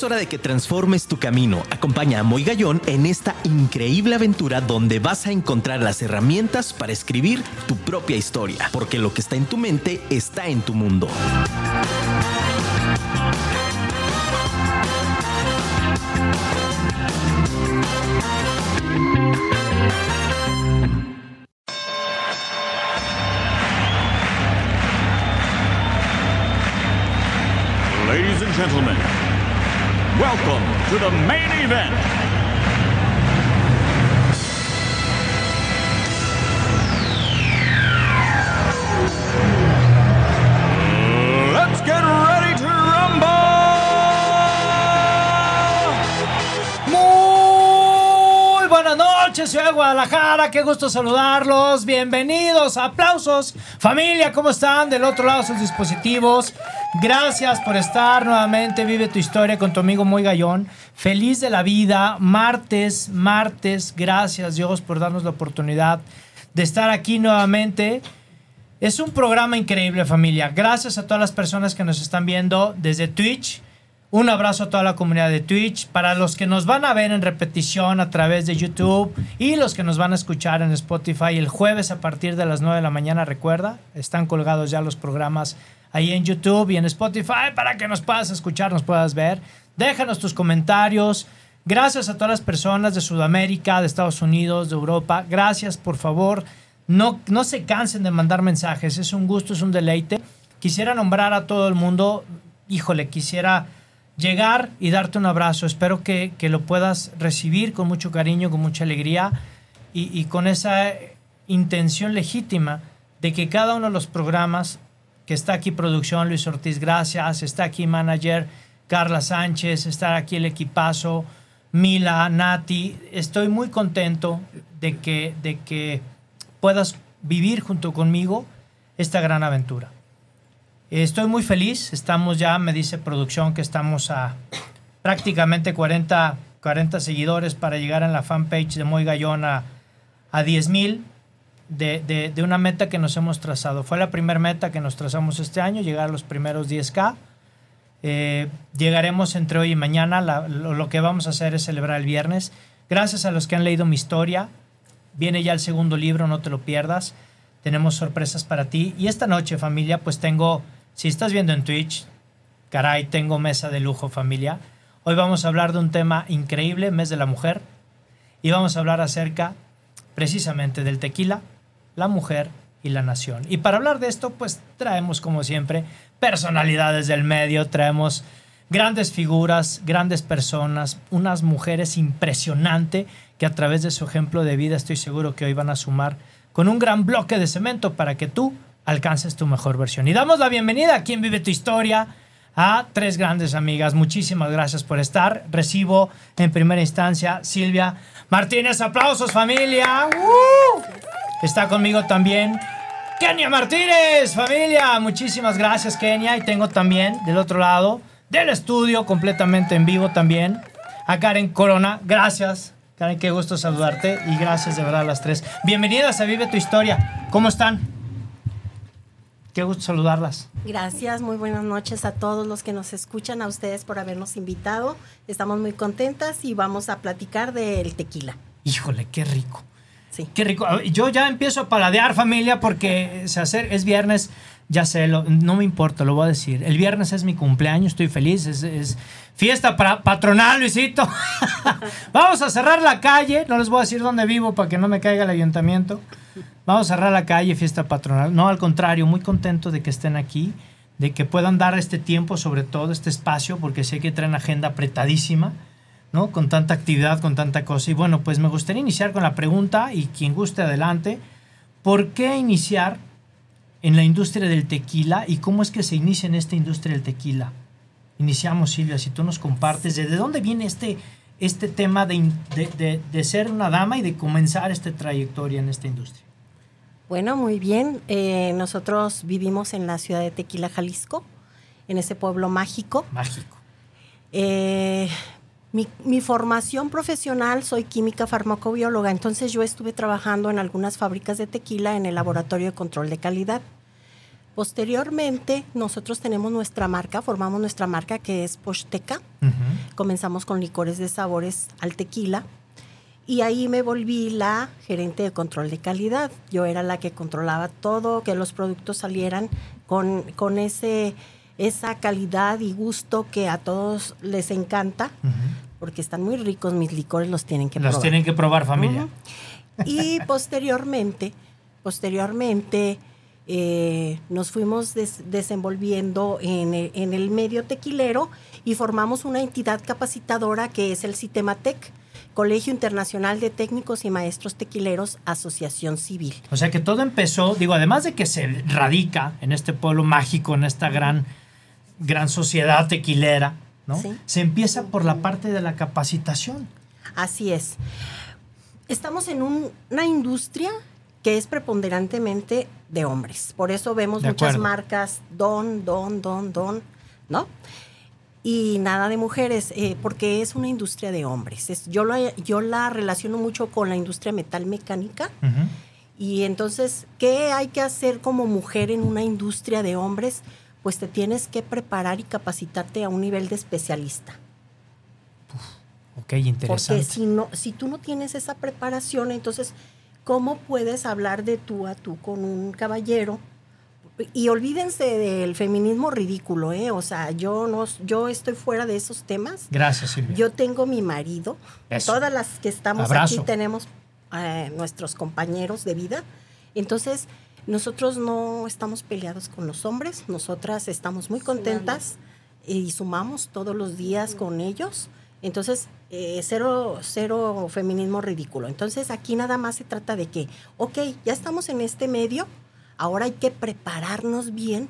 Es hora de que transformes tu camino. Acompaña a Moy Gallón en esta increíble aventura donde vas a encontrar las herramientas para escribir tu propia historia, porque lo que está en tu mente está en tu mundo. Ladies and gentlemen, welcome to the main event. Let's get ready to rumble! Muy buenas noches, ciudad de Guadalajara, qué gusto saludarlos, bienvenidos, aplausos, familia, ¿cómo están? Del otro lado sus dispositivos, gracias por estar nuevamente, vive tu historia con tu amigo Muy Gallón, feliz de la vida, martes, martes, gracias Dios por darnos la oportunidad de estar aquí nuevamente. Es un programa increíble, familia. Gracias a todas las personas que nos están viendo desde Twitch. Un abrazo a toda la comunidad de Twitch. Para los que nos van a ver en repetición a través de YouTube y los que nos van a escuchar en Spotify el jueves a partir de las 9 de la mañana, recuerda, están colgados ya los programas ahí en YouTube y en Spotify para que nos puedas escuchar, nos puedas ver. Déjanos tus comentarios. Gracias a todas las personas de Sudamérica, de Estados Unidos, de Europa. Gracias, por favor. No, no se cansen de mandar mensajes. Es un gusto, es un deleite. Quisiera nombrar a todo el mundo. Híjole, quisiera llegar y darte un abrazo. Espero que, que lo puedas recibir con mucho cariño, con mucha alegría y, y con esa intención legítima de que cada uno de los programas que está aquí producción, Luis Ortiz, gracias, está aquí manager Carla Sánchez, está aquí el equipazo, Mila, Nati, estoy muy contento de que, de que puedas vivir junto conmigo esta gran aventura. Estoy muy feliz, estamos ya, me dice producción, que estamos a prácticamente 40, 40 seguidores para llegar en la fanpage de Moy Gallón a, a 10 mil de, de, de, una meta que nos hemos trazado. Fue la primera meta que nos trazamos este año, llegar a los primeros 10K. Eh, llegaremos entre hoy y mañana. Lo, lo, que vamos a hacer es celebrar el viernes. Gracias a los que han leído mi historia. Viene ya el segundo libro, no te lo pierdas. Tenemos sorpresas para ti. Y esta noche, familia, pues tengo, si estás viendo en Twitch, caray, tengo mesa de lujo, familia. Hoy vamos a hablar de un tema increíble, mes de la mujer. Y vamos a hablar acerca precisamente del tequila, la mujer y la nación. Y para hablar de esto, pues traemos, como siempre, personalidades del medio, traemos grandes figuras, grandes personas, unas mujeres impresionante que a través de su ejemplo de vida estoy seguro que hoy van a sumar con un gran bloque de cemento para que tú alcances tu mejor versión. Y damos la bienvenida a quien vive tu historia, a tres grandes amigas. Muchísimas gracias por estar. Recibo en primera instancia Silvia Martínez. Aplausos familia. ¡Uh! Está conmigo también Kenia Martínez, familia. Muchísimas gracias Kenia. Y tengo también del otro lado del estudio completamente en vivo también a Karen Corona. Gracias. Karen, qué gusto saludarte y gracias de verdad a las tres. Bienvenidas a Vive tu Historia. ¿Cómo están? Qué gusto saludarlas. Gracias, muy buenas noches a todos los que nos escuchan, a ustedes por habernos invitado. Estamos muy contentas y vamos a platicar del tequila. Híjole, qué rico. Sí. Qué rico. Yo ya empiezo a paladear, familia, porque se hacer, es viernes. Ya sé, lo, no me importa, lo voy a decir. El viernes es mi cumpleaños, estoy feliz. Es, es fiesta para, patronal, Luisito. Vamos a cerrar la calle. No les voy a decir dónde vivo para que no me caiga el ayuntamiento. Vamos a cerrar la calle, fiesta patronal. No, al contrario, muy contento de que estén aquí, de que puedan dar este tiempo, sobre todo este espacio, porque sé que traen agenda apretadísima, ¿no? Con tanta actividad, con tanta cosa. Y bueno, pues me gustaría iniciar con la pregunta, y quien guste adelante, ¿por qué iniciar en la industria del tequila y cómo es que se inicia en esta industria del tequila? Iniciamos, Silvia, si tú nos compartes, ¿de dónde viene este, este tema de, de, de, de ser una dama y de comenzar esta trayectoria en esta industria? Bueno, muy bien. Eh, nosotros vivimos en la ciudad de Tequila, Jalisco, en ese pueblo mágico. Mágico. Eh, mi, mi, formación profesional, soy química farmacobióloga, entonces yo estuve trabajando en algunas fábricas de tequila en el laboratorio de control de calidad. Posteriormente, nosotros tenemos nuestra marca, formamos nuestra marca que es Posteca. Comenzamos con licores de sabores al tequila. Y ahí me volví la gerente de control de calidad. Yo era la que controlaba todo, que los productos salieran con, con ese, esa calidad y gusto que a todos les encanta, porque están muy ricos mis licores, los tienen que Los probar. tienen que probar, familia. Y posteriormente, posteriormente eh, nos fuimos des- desenvolviendo en el, en el medio tequilero y formamos una entidad capacitadora que es el Citematec, Colegio Internacional de Técnicos y Maestros Tequileros, Asociación Civil. O sea que todo empezó, digo, además de que se radica en este pueblo mágico, en esta gran, gran sociedad tequilera, ¿no? Sí. Se empieza por la parte de la capacitación. Así es. Estamos en un- una industria que es preponderantemente de hombres. Por eso vemos De muchas acuerdo. marcas don, don, don, don, ¿no? Y nada de mujeres, eh, porque es una industria de hombres. Es- yo, la, yo la relaciono mucho con la industria metalmecánica. Ujú. Y entonces, ¿qué hay que hacer como mujer en una industria de hombres? Pues te tienes que preparar y capacitarte a un nivel de especialista. Ok, interesante. Porque si, no, si tú no tienes esa preparación, entonces, ¿cómo puedes hablar de tú a tú con un caballero? Y olvídense del feminismo ridículo, ¿eh? O sea, yo, no, yo estoy fuera de esos temas. Gracias, Silvia. Yo tengo mi marido. Eso. Todas las que estamos Abrazo. aquí tenemos eh, nuestros compañeros de vida. Entonces, nosotros no estamos peleados con los hombres. Nosotras estamos muy contentas y sumamos todos los días con ellos. Entonces, eh, cero, cero feminismo ridículo. Entonces, aquí nada más se trata de que, ok, ya estamos en este medio, ahora hay que prepararnos bien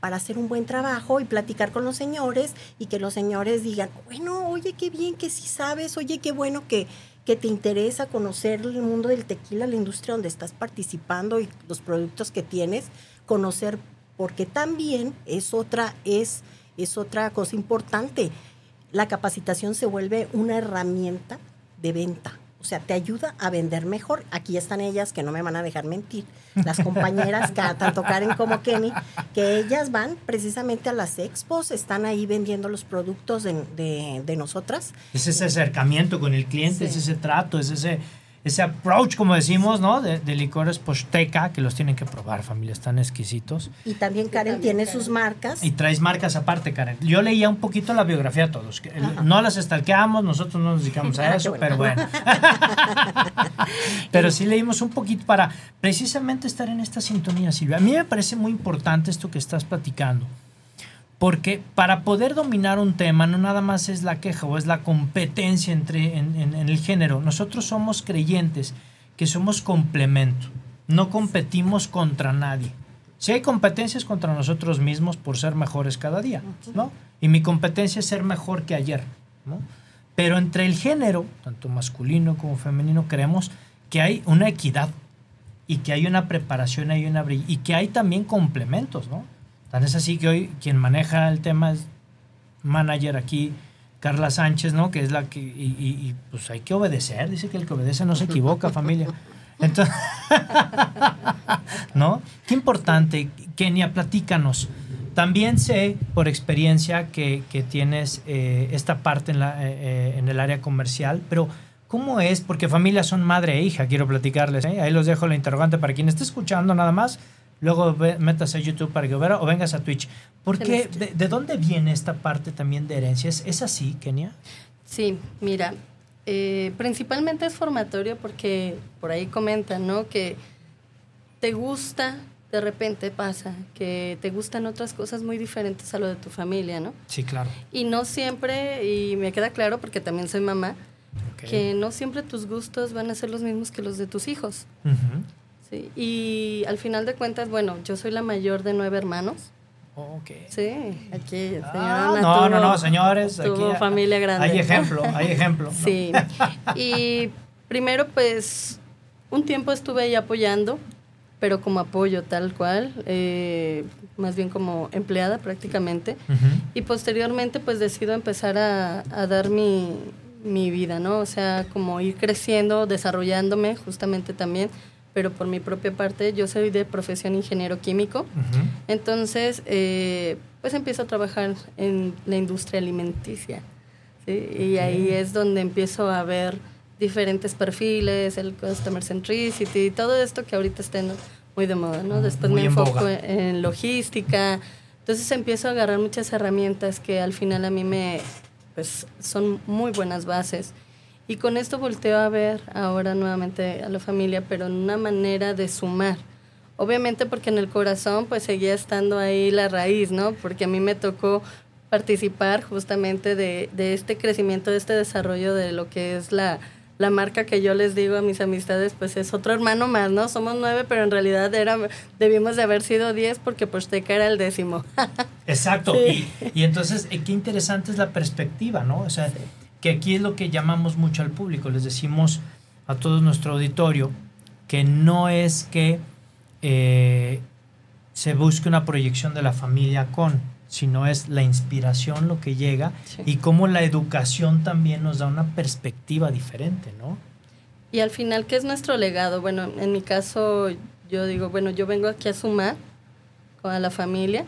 para hacer un buen trabajo y platicar con los señores y que los señores digan, bueno, oye, qué bien que sí sabes, oye, qué bueno que, que te interesa conocer el mundo del tequila, la industria donde estás participando y los productos que tienes, conocer, porque también es otra, es, es otra cosa importante. La capacitación se vuelve una herramienta de venta. O sea, te ayuda a vender mejor. Aquí están ellas que no me van a dejar mentir. Las compañeras, tanto Karen como Kenny, que ellas van precisamente a las expos, están ahí vendiendo los productos de, de- de nosotras. Es ese acercamiento con el cliente, Sí. es ese trato, es ese, ese approach, como decimos, ¿no? De, de licores posteca, que los tienen que probar, familia, están exquisitos. Y también Karen tiene sus marcas. Y traes marcas aparte, Karen. Yo leía un poquito la biografía a todos. que el- No las estalqueamos, nosotros no nos dedicamos a Ah, eso, bueno. pero bueno. pero sí leímos un poquito para precisamente estar en esta sintonía, Silvia. A mí me parece muy importante esto que estás platicando. Porque para poder dominar un tema no nada más es la queja o es la competencia entre, en, en- en el género. Nosotros somos creyentes que somos complemento. No competimos contra nadie. Si hay competencias contra nosotros mismos por ser mejores cada día, ¿no? Y mi competencia es ser mejor que ayer, ¿no? Pero entre el género, tanto masculino como femenino, creemos que hay una equidad y que hay una preparación hay una y que hay también complementos, ¿no? Tan es así que hoy quien maneja el tema es manager aquí, Carla Sánchez, ¿no? Que es la que y, pues hay que obedecer, dice que el que obedece no se equivoca, familia. Entonces, ¿no? Qué importante, Kenia, platícanos. También sé por experiencia que, que tienes eh, esta parte en, la, eh, eh, en el área comercial, pero ¿cómo es? Porque familias son madre e hija, quiero platicarles. Ahí los dejo la interrogante para quien esté escuchando nada más. Luego ve- métase a YouTube para que o vengas a Twitch. ¿Por qué? ¿De, de dónde viene esta parte también de herencia? ¿Es, así, Kenia? Sí, mira, eh, principalmente es formatorio porque por ahí comentan, ¿no? Que te gusta, de repente pasa, que te gustan otras cosas muy diferentes a lo de tu familia, ¿no? Sí, claro. Y no siempre, y me queda claro porque también soy mamá, que no siempre tus gustos van a ser los mismos que los de tus hijos. Ujú. ¿Sí? Y al final de cuentas, bueno, yo soy la mayor de nueve hermanos. Ok. Sí, aquí, señora Ah, Ana no, no, tuvo- no, señores. tuvo aquí familia grande. Hay ejemplo, hay ejemplo. ¿no? Sí. Y primero, pues, un tiempo estuve ahí apoyando, pero como apoyo tal cual, eh, más bien como empleada prácticamente. Y posteriormente, pues, decido empezar a, a dar mi, mi vida, ¿no? O sea, como ir creciendo, desarrollándome justamente también pero por mi propia parte, yo soy de profesión ingeniero químico. Entonces, eh, pues empiezo a trabajar en la industria alimenticia. Y ahí es donde empiezo a ver diferentes perfiles, el customer centricity, todo esto que ahorita está muy de moda, ¿no? Después me enfoco en, logística. Entonces empiezo a agarrar muchas herramientas que al final a mí me, pues, son muy buenas bases. Y con esto volteo a ver ahora nuevamente a la familia, pero en una manera de sumar. Obviamente porque en el corazón pues seguía estando ahí la raíz, ¿no? Porque a mí me tocó participar justamente de, de este crecimiento, de este desarrollo de lo que es la, la marca que yo les digo a mis amistades, pues es otro hermano más, ¿no? Somos nueve, pero en realidad era, debimos de haber sido diez porque Posteca era el décimo. Exacto. Y, y, entonces, eh, qué interesante es la perspectiva, ¿no? O sea, que aquí es lo que llamamos mucho al público. Les decimos a todo nuestro auditorio que no es que eh, se busque una proyección de la familia con, sino es la inspiración lo que llega y cómo la educación también nos da una perspectiva diferente, ¿no? Y al final, ¿qué es nuestro legado? Bueno, en mi caso, yo digo, bueno, yo vengo aquí a sumar con la familia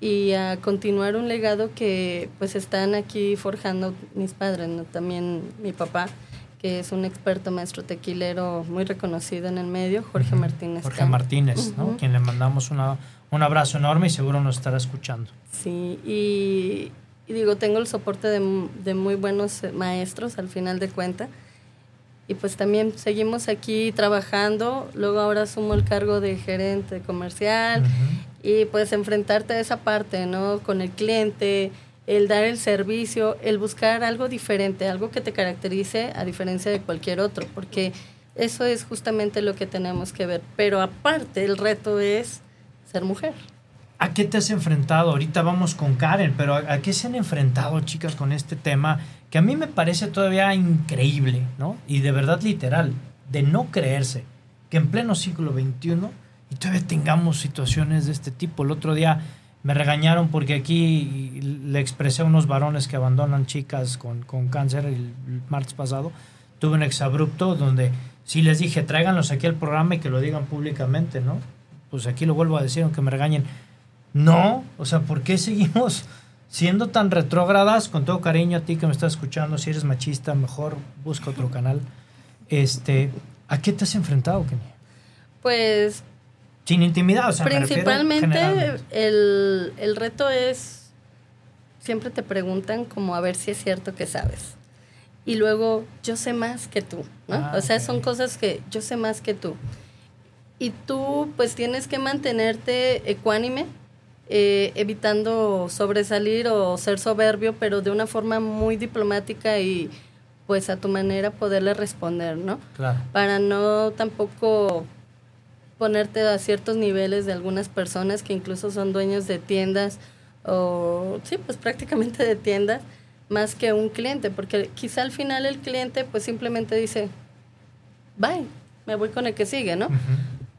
y a continuar un legado que pues están aquí forjando mis padres, ¿no? también mi papá, que es un experto maestro tequilero muy reconocido en el medio, Jorge Martínez. Jorge Martínez, ¿no? Quien le mandamos una, un abrazo enorme y seguro nos estará escuchando. Sí, y, digo, tengo el soporte de, de, muy buenos maestros al final de cuentas. Y pues también seguimos aquí trabajando, luego ahora asumo el cargo de gerente comercial y pues enfrentarte a esa parte, ¿no? Con el cliente, el dar el servicio, el buscar algo diferente, algo que te caracterice a diferencia de cualquier otro, porque eso es justamente lo que tenemos que ver. Pero aparte, el reto es ser mujer. ¿A qué te has enfrentado? Ahorita vamos con Karen, pero ¿a qué se han enfrentado, chicas, con este tema que a mí me parece todavía increíble, ¿no? Y de verdad literal, de no creerse que en pleno siglo XXI y todavía tengamos situaciones de este tipo. El otro día me regañaron porque aquí le expresé a unos varones que abandonan chicas con, con cáncer el, martes pasado. Tuve un exabrupto donde sí les dije, tráiganlos aquí al programa y que lo digan públicamente, ¿no? Pues aquí lo vuelvo a decir, aunque me regañen. No, o sea, ¿por qué seguimos siendo tan retrógradas? Con todo cariño a ti que me estás escuchando, si eres machista, mejor busca otro canal. Este, ¿A qué te has enfrentado, Kenny? Pues sin intimidad, o sea, Principalmente el, el reto es, siempre te preguntan como a ver si es cierto que sabes. Y luego, yo sé más que tú, ¿no? Ah, o sea, son cosas que yo sé más que tú. Y tú pues tienes que mantenerte ecuánime, eh, evitando sobresalir o ser soberbio, pero de una forma muy diplomática y pues a tu manera poderle responder, ¿no? Claro. Para no tampoco ponerte a ciertos niveles de algunas personas que incluso son dueños de tiendas o sí, pues prácticamente de tiendas más que un cliente, porque quizá al final el cliente pues simplemente dice, bye, me voy con el que sigue, ¿no?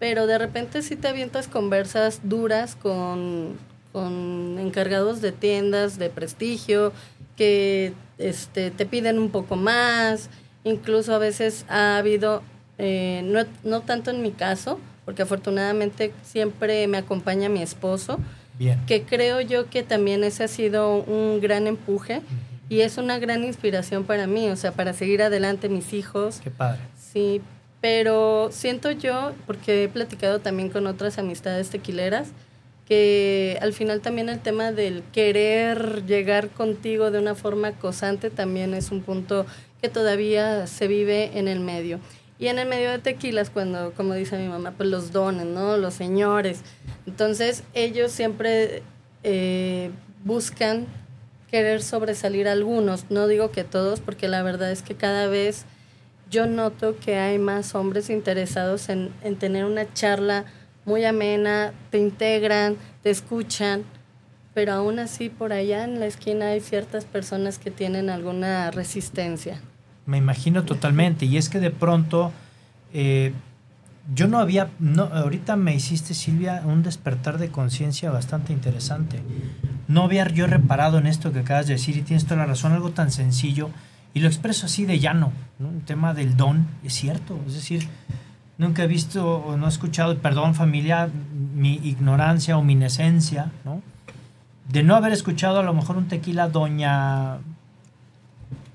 Pero de repente si te avientas conversas duras con, con encargados de tiendas de prestigio, que este, te piden un poco más, incluso a veces ha habido, eh, no, no tanto en mi caso, porque afortunadamente siempre me acompaña mi esposo, que creo yo que también ese ha sido un gran empuje y es una gran inspiración para mí, o sea, para seguir adelante mis hijos. Qué padre. Sí, pero siento yo, porque he platicado también con otras amistades tequileras, que al final también el tema del querer llegar contigo de una forma acosante también es un punto que todavía se vive en el medio. Y en el medio de tequilas, cuando, como dice mi mamá, pues los dones, ¿no? Los señores. Entonces, ellos siempre eh, buscan querer sobresalir algunos. No digo que todos, porque la verdad es que cada vez yo noto que hay más hombres interesados en, en tener una charla muy amena, te integran, te escuchan, pero aún así por allá en la esquina hay ciertas personas que tienen alguna resistencia. Me imagino totalmente. Y es que de pronto, eh, yo no había, no, ahorita me hiciste, Silvia, un despertar de conciencia bastante interesante. No había yo reparado en esto que acabas de decir y tienes toda la razón, algo tan sencillo. Y lo expreso así de llano, ¿no? el tema del don, es cierto. Es decir, nunca he visto o no he escuchado, perdón familia, mi ignorancia o mi inesencia, ¿no? De no haber escuchado a lo mejor un tequila Doña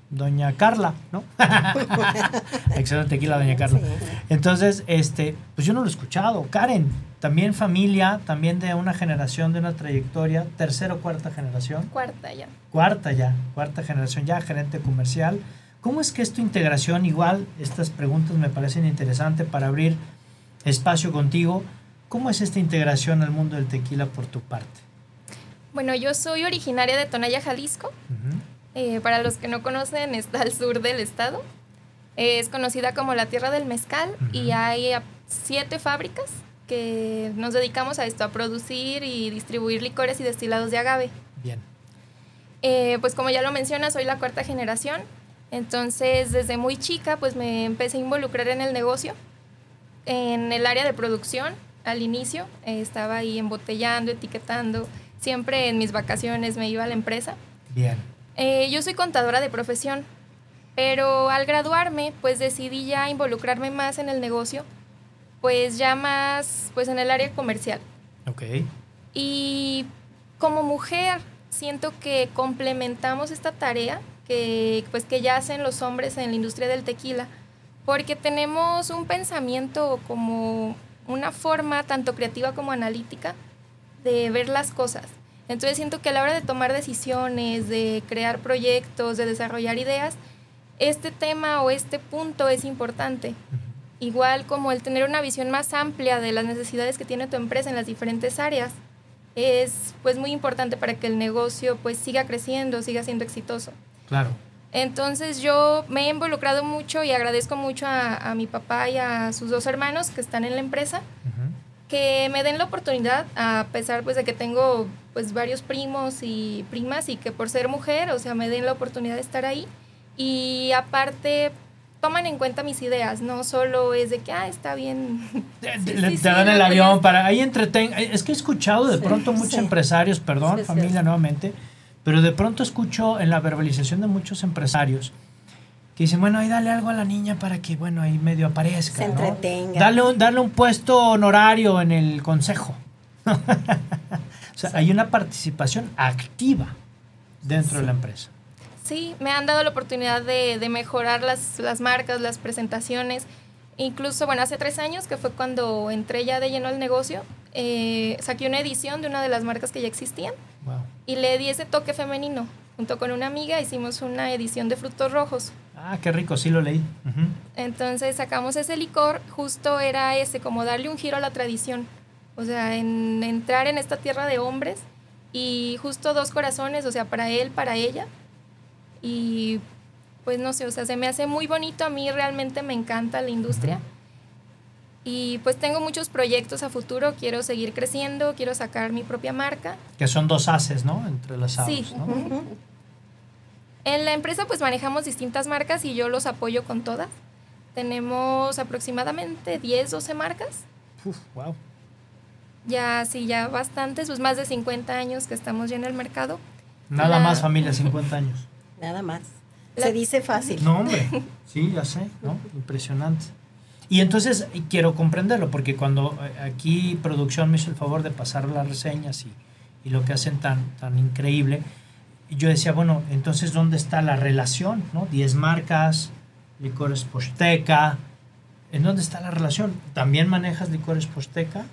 Doña Carla, ¿no? Excelente tequila, Doña Carla. Entonces, este, pues yo no lo he escuchado. Karen, también familia, también de una generación, de una trayectoria, tercera o cuarta generación. Cuarta ya. Cuarta ya, cuarta generación ya, gerente comercial. ¿Cómo es que es tu integración? Igual, estas preguntas me parecen interesantes para abrir espacio contigo. ¿Cómo es esta integración al mundo del tequila por tu parte? Bueno, yo soy originaria de Tonaya, Jalisco. Eh, para los que no conocen, está al sur del estado. es conocida como la tierra del mezcal y hay siete fábricas que nos dedicamos a esto, a producir y distribuir licores y destilados de agave. Bien. Eh, pues como ya lo menciona, soy la cuarta generación. Entonces, desde muy chica, pues me empecé a involucrar en el negocio, en el área de producción. Al inicio eh, estaba ahí embotellando, etiquetando. Siempre en mis vacaciones me iba a la empresa. Bien. Eh, yo soy contadora de profesión, pero al graduarme, pues decidí ya involucrarme más en el negocio, pues ya más, pues en el área comercial. Ok. Y como mujer, siento que complementamos esta tarea que, pues, que ya hacen los hombres en la industria del tequila, porque tenemos un pensamiento como una forma tanto creativa como analítica de ver las cosas. Entonces siento que a la hora de tomar decisiones, de crear proyectos, de desarrollar ideas, este tema o este punto es importante. Igual como el tener una visión más amplia de las necesidades que tiene tu empresa en las diferentes áreas es pues muy importante para que el negocio pues siga creciendo, siga siendo exitoso. Claro. Entonces yo me he involucrado mucho y agradezco mucho a, a mi papá y a sus dos hermanos que están en la empresa que me den la oportunidad, a pesar pues de que tengo pues varios primos y primas y que por ser mujer, o sea, me den la oportunidad de estar ahí. Y aparte toman en cuenta mis ideas, no solo es de que, ah, está bien. te dan el avión para ahí entreten. Es que he escuchado de pronto muchos empresarios, perdón, familia nuevamente, pero de pronto escucho en la verbalización de muchos empresarios que dicen, bueno, ahí dale algo a la niña para que, bueno, ahí medio aparezca. Se entretenga. Darle un, darle un puesto honorario en el consejo. o sea, hay una participación activa dentro de la empresa. Sí, me han dado la oportunidad de, de mejorar las, las, marcas, las presentaciones. Incluso, bueno, hace tres años, que fue cuando entré ya de lleno al negocio, eh, saqué una edición de una de las marcas que ya existían wow. y le di ese toque femenino. Junto con una amiga hicimos una edición de frutos rojos. Ah, qué rico, sí lo leí. Uh -huh. Entonces sacamos ese licor, justo era ese, como darle un giro a la tradición. O sea, en entrar en esta tierra de hombres y justo dos corazones, o sea, para él, para ella. Y pues no sé, o sea, se me hace muy bonito, a mí realmente me encanta la industria. Y pues tengo muchos proyectos a futuro, quiero seguir creciendo, quiero sacar mi propia marca. Que son dos haces, ¿no? Entrelazados, sí. ¿no? Uh -huh. En la empresa pues manejamos distintas marcas y yo los apoyo con todas. Tenemos aproximadamente 10, 12 marcas. Uf, wow. Ya, sí, ya bastantes, pues más de 50 años que estamos ya en el mercado. Nada la... más familia, 50 años. Nada más. La... Se dice fácil. No, hombre. Sí, ya sé, ¿no? Impresionante. Y entonces quiero comprenderlo, porque cuando aquí producción me hizo el favor de pasar las reseñas y, y lo que hacen tan, tan increíble, yo decía, bueno, entonces, ¿dónde está la relación? ¿no? 10 marcas, licores posteca. ¿En dónde está la relación? ¿También manejas licores posteca?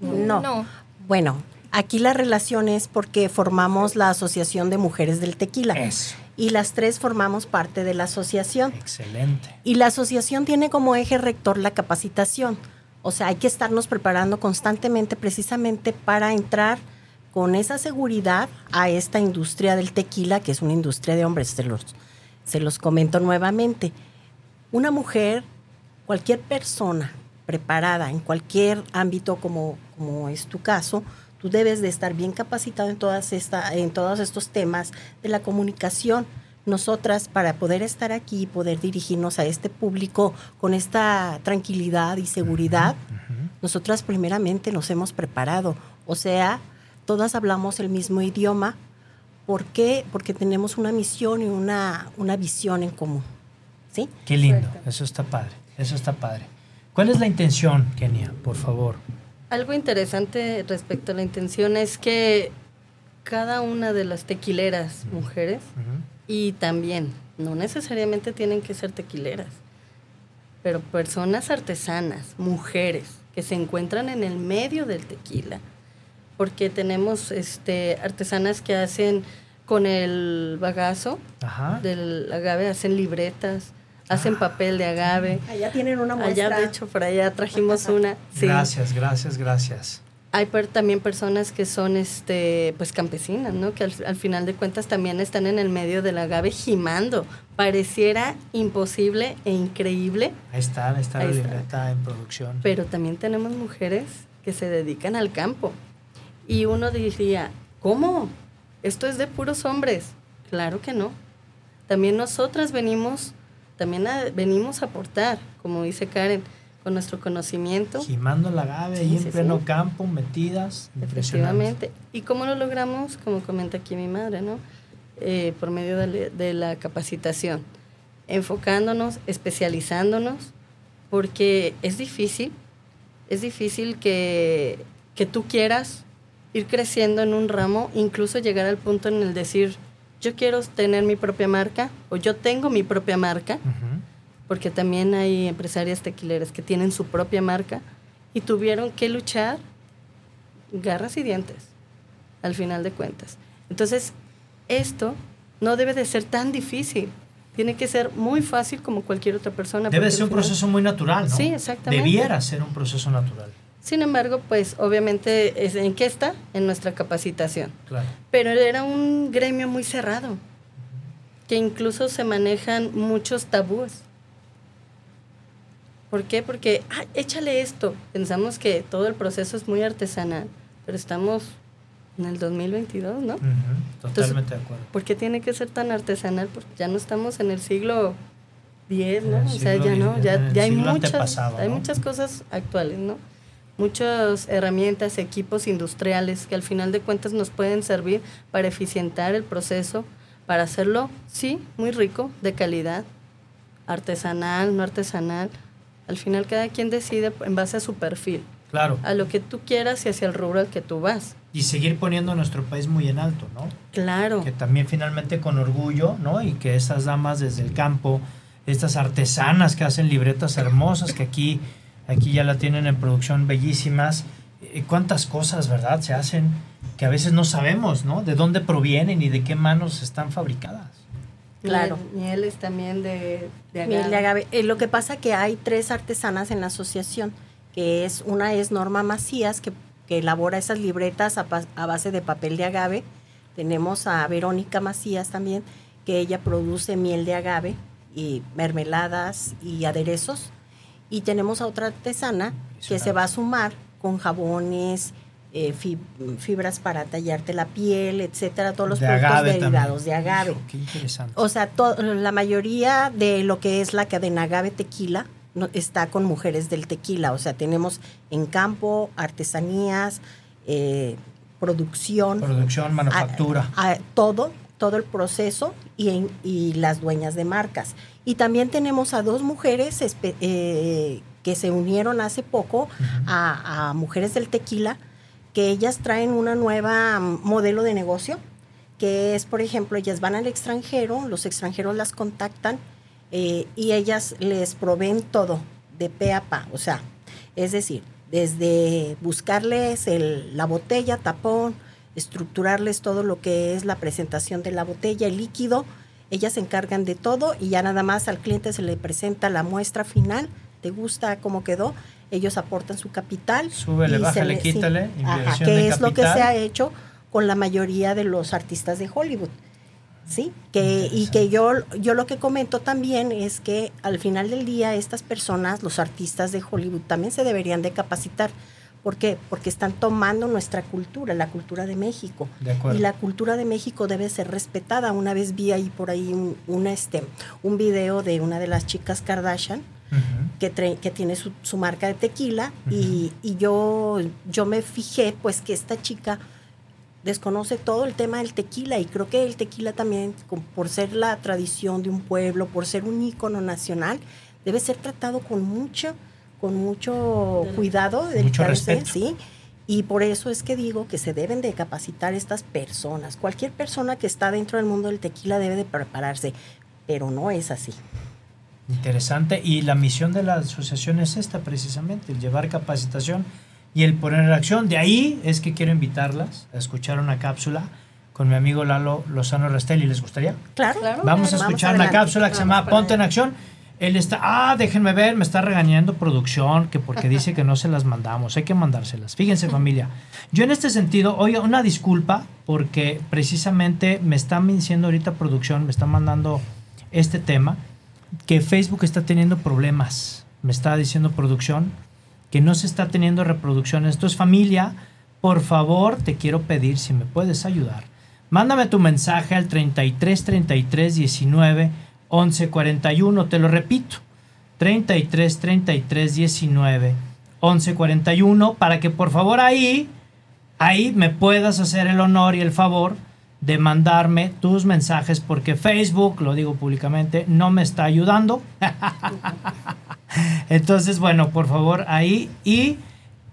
No. no. Bueno, aquí la relación es porque formamos la Asociación de Mujeres del Tequila. Eso. Y las tres formamos parte de la asociación. Excelente. Y la asociación tiene como eje rector la capacitación. O sea, hay que estarnos preparando constantemente precisamente para entrar con esa seguridad a esta industria del tequila, que es una industria de hombres, se los, se los comento nuevamente. Una mujer, cualquier persona preparada en cualquier ámbito como, como es tu caso, tú debes de estar bien capacitado en, todas esta, en todos estos temas de la comunicación. Nosotras, para poder estar aquí y poder dirigirnos a este público con esta tranquilidad y seguridad, uh -huh. nosotras primeramente nos hemos preparado. O sea, todas hablamos el mismo idioma. ¿Por qué? Porque tenemos una misión y una, una visión en común. ¿Sí? Qué lindo, eso está padre, eso está padre. ¿Cuál es la intención, Kenia? Por favor. Algo interesante respecto a la intención es que cada una de las tequileras mujeres, y también, no necesariamente tienen que ser tequileras, pero personas artesanas, mujeres, que se encuentran en el medio del tequila, porque tenemos este, artesanas que hacen con el bagazo del agave, hacen libretas, hacen ah. papel de agave. Allá tienen una muestra. Allá, de hecho, por allá trajimos una. Gracias, gracias, gracias. Hay también personas que son este pues campesinas, ¿no? Que al, final de cuentas también están en el medio del agave gimando. Pareciera imposible e increíble. Ahí está, ahí está la libreta en producción. Pero también tenemos mujeres que se dedican al campo. Y uno diría, ¿cómo? Esto es de puros hombres. Claro que no. También nosotras venimos, también venimos a aportar, como dice Karen, con nuestro conocimiento. Quimando la agave ahí en pleno campo, metidas. Efectivamente. ¿Y cómo lo logramos? Como comenta aquí mi madre, ¿no? Eh, por medio de, de la capacitación, enfocándonos, especializándonos, porque es difícil, es difícil que, que tú quieras ir creciendo en un ramo, incluso llegar al punto en el decir, yo quiero tener mi propia marca o yo tengo mi propia marca, porque también hay empresarias tequileras que tienen su propia marca y tuvieron que luchar garras y dientes, al final de cuentas. Entonces, esto no debe de ser tan difícil. Tiene que ser muy fácil como cualquier otra persona. Debe ser un proceso muy natural, ¿no? Sí, exactamente. Debiera ser un proceso natural. Sin embargo, pues obviamente, es, ¿en qué está? En nuestra capacitación. Claro. Pero era un gremio muy cerrado, que incluso se manejan muchos tabúes. ¿Por qué? Porque, ah, échale esto. Pensamos que todo el proceso es muy artesanal, pero estamos en el 2022, ¿no? totalmente de acuerdo. ¿Por qué tiene que ser tan artesanal? Porque ya no estamos en el siglo X, ¿no? O sea, ya no, ya, ya hay muchas, hay muchas cosas actuales, ¿no? Muchas herramientas, equipos industriales que al final de cuentas nos pueden servir para eficientar el proceso, para hacerlo, sí, muy rico, de calidad, artesanal, no artesanal. Al final cada quien decide en base a su perfil. Claro. A lo que tú quieras y hacia el rubro al que tú vas. Y seguir poniendo a nuestro país muy en alto, ¿no? Claro. Que también finalmente con orgullo, ¿no? Y que esas damas desde el campo, estas artesanas que hacen libretas hermosas que aquí Aquí ya la tienen en producción bellísimas. Eh, ¿Cuántas cosas, verdad, se hacen que a veces no sabemos, ¿no? De dónde provienen y de qué manos están fabricadas. Claro. Mieles también de, de agave. Miel de agave. Eh, lo que pasa que hay tres artesanas en la asociación, que es una es Norma Macías, que, que elabora esas libretas a, a, base de papel de agave. Tenemos a Verónica Macías también, que ella produce miel de agave y mermeladas y aderezos y tenemos a otra artesana que se va a sumar con jabones, eh, fibras para tallarte la piel, etcétera, todos los productos derivados de agave. Qué interesante. O sea, la mayoría de lo que es la cadena agave tequila está con mujeres del tequila. O sea, tenemos en campo, artesanías, eh, producción. Producción, manufactura. todo, todo el proceso y, y las dueñas de marcas. Y también tenemos a dos mujeres eh, que se unieron hace poco a, Mujeres del Tequila, que ellas traen una nueva modelo de negocio, que es, por ejemplo, ellas van al extranjero, los extranjeros las contactan eh, y ellas les proveen todo de pe a pa, o sea, es decir, desde buscarles la botella, tapón, estructurarles todo lo que es la presentación de la botella, el líquido, ellas se encargan de todo y ya nada más al cliente se le presenta la muestra final, te gusta cómo quedó, ellos aportan su capital. Súbele, bájale, quítale, ajá, que es lo que se ha hecho con la mayoría de los artistas de Hollywood. ¿Sí? Que, y que yo, yo lo que comento también es que al final del día estas personas, los artistas de Hollywood, también se deberían de capacitar ¿Por qué? Porque están tomando nuestra cultura, la cultura de México. y la cultura de México debe ser respetada. Una vez vi ahí por ahí un, este, un video de una de las chicas Kardashian que, que tiene su, marca de tequila y, yo, yo me fijé pues que esta chica desconoce todo el tema del tequila y creo que el tequila también, por ser la tradición de un pueblo, por ser un ícono nacional, debe ser tratado con mucho con mucho cuidado, Mucho delicadeza, respeto. sí. Y por eso es que digo que se deben de capacitar estas personas. Cualquier persona que está dentro del mundo del tequila debe de prepararse, pero no es así. Interesante. Y la misión de la asociación es esta precisamente, el llevar capacitación y el poner en acción. De ahí es que quiero invitarlas a escuchar una cápsula con mi amigo Lalo Lozano Restelli. ¿Les gustaría? Claro. Claro. Vamos a Vamos escuchar una cápsula que se llama Ponte en. Acción. Él está, ah, déjenme ver, me está regañando producción, que porque dice que no se las mandamos, hay que mandárselas. Fíjense familia, yo en este sentido, oiga, una disculpa, porque precisamente me están diciendo ahorita producción, me están mandando este tema, que Facebook está teniendo problemas, me está diciendo producción, que no se está teniendo reproducciones. Entonces familia, por favor, te quiero pedir si me puedes ayudar. Mándame tu mensaje al 33 33 19 11 41. Te lo repito. 33 33 19 11 41 para que por favor ahí ahí me puedas hacer el honor y el favor de mandarme tus mensajes porque Facebook, lo digo públicamente, no me está ayudando. Entonces, bueno, por favor, ahí y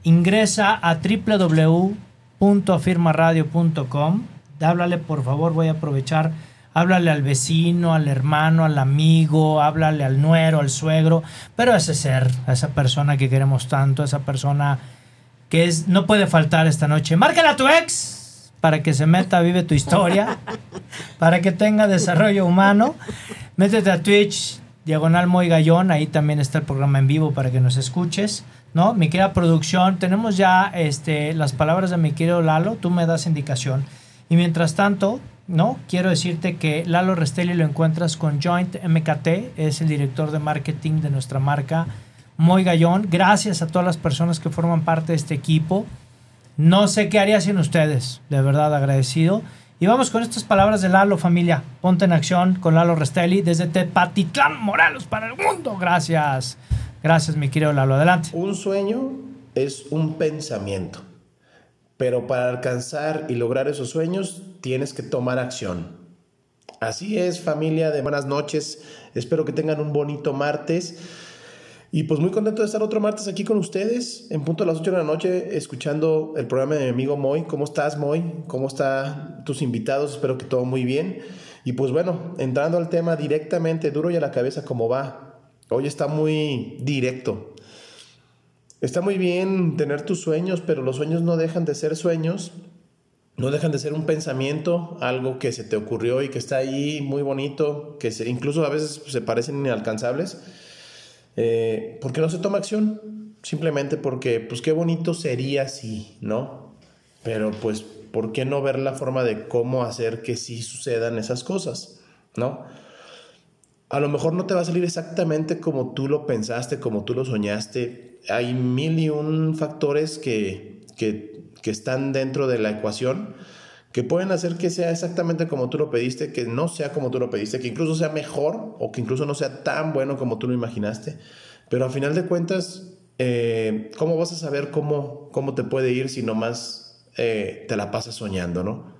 ingresa a www.afirmaradio.com. Háblale, por favor, voy a aprovechar. Háblale al vecino, al hermano, al amigo, háblale al nuero, al suegro, pero a ese ser, a esa persona que queremos tanto, a esa persona que es, no puede faltar esta noche. Márcala a tu ex para que se meta, vive tu historia, para que tenga desarrollo humano. Métete a Twitch, Diagonal Moy Gallón, ahí también está el programa en vivo para que nos escuches. ¿No? Mi querida producción, tenemos ya este, las palabras de mi querido Lalo, tú me das indicación. Y mientras tanto, ¿no? Quiero decirte que Lalo Restelli lo encuentras con Joint MKT, es el director de marketing de nuestra marca Moy Gallón. Gracias a todas las personas que forman parte de este equipo. No sé qué haría sin ustedes, de verdad agradecido. Y vamos con estas palabras de Lalo, familia. Ponte en acción con Lalo Restelli desde Tepatitlán, Morelos, para el mundo. Gracias. Gracias, mi querido Lalo. Adelante. Un sueño es un pensamiento, pero para alcanzar y lograr esos sueños tienes que tomar acción. Así es, familia de buenas noches. Espero que tengan un bonito martes. Y pues muy contento de estar otro martes aquí con ustedes, en punto a las 8 de la noche, escuchando el programa de mi amigo Moy. ¿Cómo estás, Moy? ¿Cómo están tus invitados? Espero que todo muy bien. Y pues bueno, entrando al tema directamente, duro y a la cabeza, ¿cómo va? Hoy está muy directo. Está muy bien tener tus sueños, pero los sueños no dejan de ser sueños, no dejan de ser un pensamiento, algo que se te ocurrió y que está ahí muy bonito, que se, incluso a veces se parecen inalcanzables. Eh, ¿Por qué no se toma acción? Simplemente porque, pues qué bonito sería si, ¿no? Pero pues, ¿por qué no ver la forma de cómo hacer que sí sucedan esas cosas, ¿no? A lo mejor no te va a salir exactamente como tú lo pensaste, como tú lo soñaste. Hay mil y un factores que, que, que están dentro de la ecuación que pueden hacer que sea exactamente como tú lo pediste, que no sea como tú lo pediste, que incluso sea mejor o que incluso no sea tan bueno como tú lo imaginaste. Pero a final de cuentas, eh, ¿cómo vas a saber cómo, cómo te puede ir si nomás eh, te la pasas soñando, no?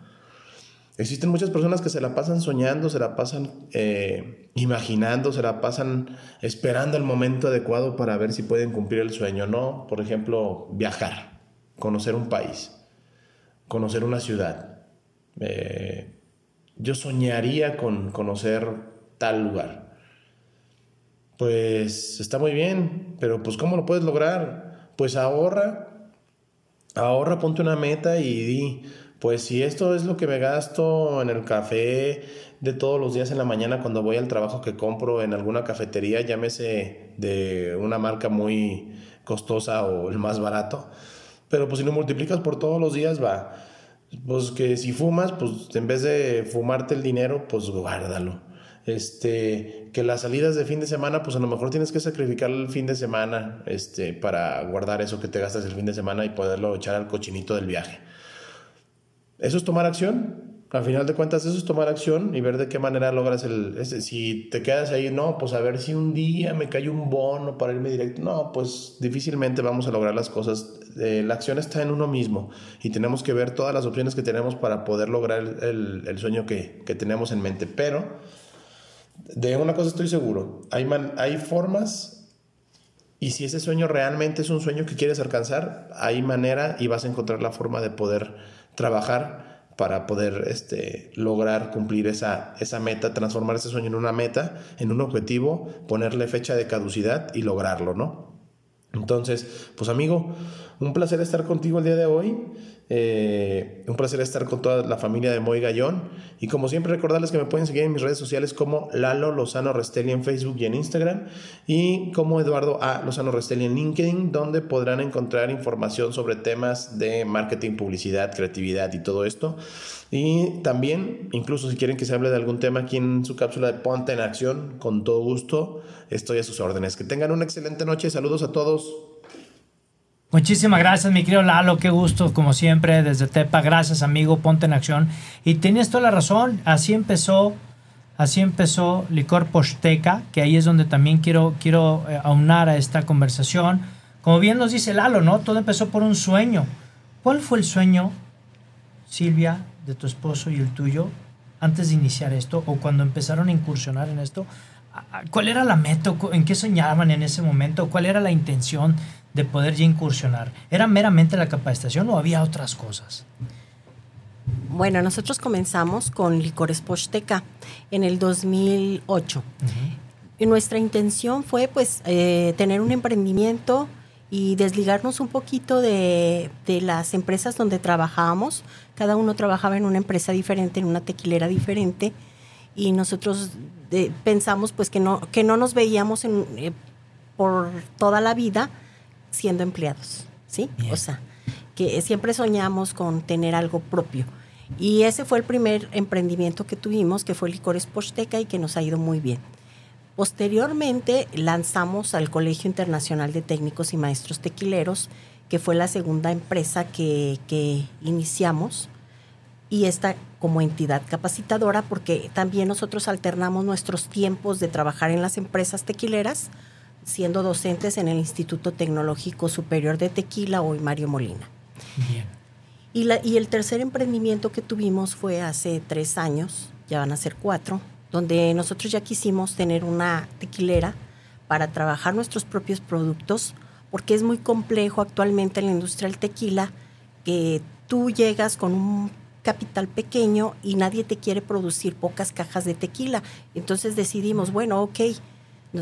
Existen muchas personas que se la pasan soñando, se la pasan eh, imaginando, se la pasan esperando el momento adecuado para ver si pueden cumplir el sueño, ¿no? Por ejemplo, viajar, conocer un país, conocer una ciudad. Eh, yo soñaría con conocer tal lugar. Pues está muy bien, pero pues ¿cómo lo puedes lograr? Pues ahorra, ahorra, ponte una meta y di, pues si esto es lo que me gasto en el café de todos los días en la mañana cuando voy al trabajo que compro en alguna cafetería, llámese de una marca muy costosa o el más barato, pero pues si lo multiplicas por todos los días va, pues que si fumas, pues en vez de fumarte el dinero, pues guárdalo. Este, que las salidas de fin de semana, pues a lo mejor tienes que sacrificar el fin de semana, este, para guardar eso que te gastas el fin de semana y poderlo echar al cochinito del viaje. Eso es tomar acción. Al final de cuentas, eso es tomar acción y ver de qué manera logras el... si te quedas ahí, no, pues a ver si un día me cae un bono para irme directo. No, pues difícilmente vamos a lograr las cosas. Eh, la acción está en uno mismo y tenemos que ver todas las opciones que tenemos para poder lograr el, el- el sueño que, que tenemos en mente. Pero de una cosa estoy seguro, hay, man- hay formas Y si ese sueño realmente es un sueño que quieres alcanzar, hay manera y vas a encontrar la forma de poder trabajar para poder este, lograr cumplir esa, esa meta, transformar ese sueño en una meta, en un objetivo, ponerle fecha de caducidad y lograrlo, ¿no? Entonces, pues amigo, un placer estar contigo el día de hoy. Eh, un placer estar con toda la familia de Moy Gallón. Y como siempre, recordarles que me pueden seguir en mis redes sociales como Lalo Lozano Restelli en Facebook y en Instagram. Y como Eduardo A. Lozano Restelli en LinkedIn, donde podrán encontrar información sobre temas de marketing, publicidad, creatividad y todo esto. Y también, incluso si quieren que se hable de algún tema aquí en su cápsula de Ponte en Acción, con todo gusto, estoy a sus órdenes. Que tengan una excelente noche. Saludos a todos. Muchísimas gracias, mi querido Lalo. Qué gusto, como siempre, desde Tepa. Gracias, amigo. Ponte en acción. Y tienes toda la razón. Así empezó, así empezó Licor Posteca, que ahí es donde también quiero, quiero eh, aunar a esta conversación. Como bien nos dice Lalo, ¿no? Todo empezó por un sueño. ¿Cuál fue el sueño, Silvia, de tu esposo y el tuyo, antes de iniciar esto o cuando empezaron a incursionar en esto? ¿Cuál era la meta? ¿En qué soñaban en ese momento? ¿Cuál era la intención de poder ya incursionar? ¿Era meramente la capacitación o había otras cosas? Bueno, nosotros comenzamos con Licores Posteca en el 2008. y nuestra intención fue pues eh, tener un emprendimiento y desligarnos un poquito de, de, las empresas donde trabajábamos. Cada uno trabajaba en una empresa diferente, en una tequilera diferente y nosotros eh, pensamos pues que no, que no nos veíamos en, eh, por toda la vida siendo empleados, ¿sí? O sea, que siempre soñamos con tener algo propio. Y ese fue el primer emprendimiento que tuvimos, que fue Licores Posteca y que nos ha ido muy bien. Posteriormente lanzamos al Colegio Internacional de Técnicos y Maestros Tequileros, que fue la segunda empresa que, que iniciamos y esta como entidad capacitadora, porque también nosotros alternamos nuestros tiempos de trabajar en las empresas tequileras siendo docentes en el Instituto Tecnológico Superior de Tequila, hoy Mario Molina. Y, la, y el tercer emprendimiento que tuvimos fue hace tres años, ya van a ser cuatro, donde nosotros ya quisimos tener una tequilera para trabajar nuestros propios productos, porque es muy complejo actualmente en la industria del tequila que tú llegas con un capital pequeño y nadie te quiere producir pocas cajas de tequila. Entonces decidimos, bueno, ok,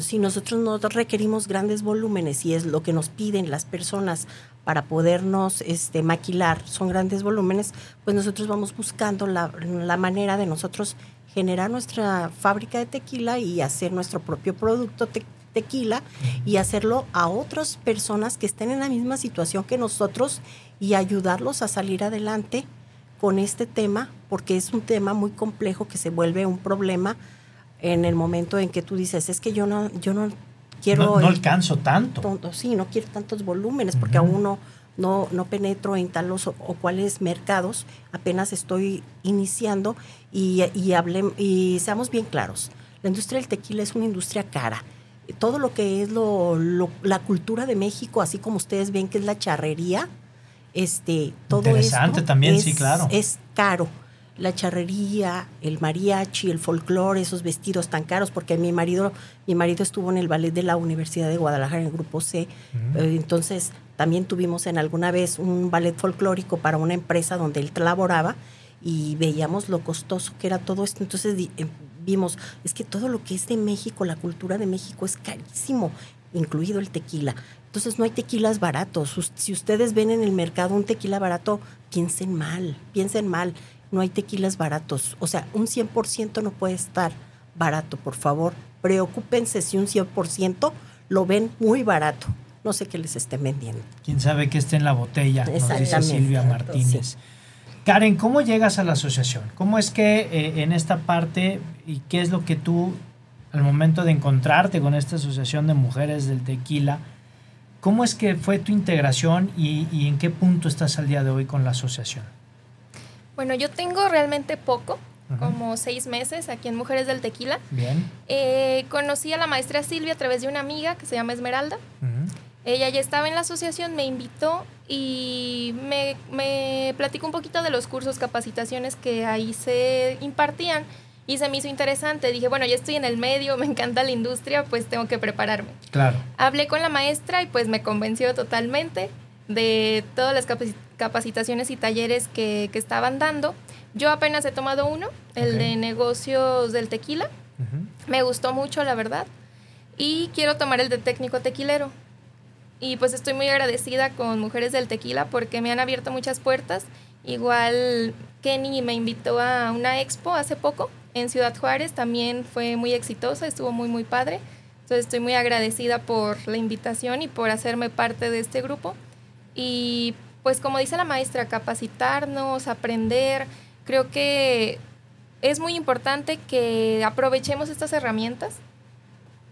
si nosotros no requerimos grandes volúmenes y es lo que nos piden las personas para podernos este, maquilar, son grandes volúmenes, pues nosotros vamos buscando la, manera de nosotros generar nuestra fábrica de tequila y hacer nuestro propio producto tequila y hacerlo a otras personas que estén en la misma situación que nosotros y ayudarlos a salir adelante con este tema, porque es un tema muy complejo que se vuelve un problema en el momento en que tú dices, es que yo no, yo no quiero... No, alcanzo tanto. Sí, no quiero tantos volúmenes porque aún no, no, no penetro en talos o, cuáles mercados, apenas estoy iniciando y, y, y seamos bien claros, la industria del tequila es una industria cara. Todo lo que es lo, la cultura de México, así como ustedes ven que es la charrería, este, todo Interesante también, es, sí, claro. Es caro la charrería, el mariachi, el folclore, esos vestidos tan caros, porque mi marido, mi marido estuvo en el ballet de la Universidad de Guadalajara en el grupo C, mm. eh, entonces también tuvimos en alguna vez un ballet folclórico para una empresa donde él laboraba y veíamos lo costoso que era todo esto, entonces eh, vimos, es que todo lo que es de México, la cultura de México es carísimo, incluido el tequila. Entonces no hay tequilas baratos. Si ustedes ven en el mercado un tequila barato, piensen mal, piensen mal no hay tequilas baratos. O sea, un 100% no puede estar barato, por favor. Preocúpense si un 100% lo ven muy barato. No sé qué les estén vendiendo. Quién sabe qué esté en la botella, nos dice Silvia Martínez. Karen, ¿cómo llegas a la asociación? ¿Cómo es que eh, en esta parte y qué es lo que tú, al momento de encontrarte con esta asociación de mujeres del tequila, cómo es que fue tu integración y en qué punto estás al día de hoy con la asociación? Bueno, yo tengo realmente poco, como seis meses aquí en Mujeres del Tequila. Bien. Eh, conocí a la maestra Silvia a través de una amiga que se llama Esmeralda. Ella ya estaba en la asociación, me invitó y me, me platicó un poquito de los cursos, capacitaciones que ahí se impartían. y se me hizo interesante. Dije, bueno, ya estoy en el medio, me encanta la industria, pues tengo que prepararme. Claro. Hablé con la maestra y pues me convenció totalmente de todas las capacitaciones y talleres que, que estaban dando. Yo apenas he tomado uno, el Ok. de negocios del tequila. Me gustó mucho, la verdad. Y quiero tomar el de técnico tequilero. Y pues estoy muy agradecida con Mujeres del Tequila porque me han abierto muchas puertas. Igual Kenny me invitó a una expo hace poco en Ciudad Juárez. También fue muy exitosa, estuvo muy, muy padre. Entonces estoy muy agradecida por la invitación y por hacerme parte de este grupo. Y pues como dice la maestra, capacitarnos, aprender. Creo que es muy importante que aprovechemos estas herramientas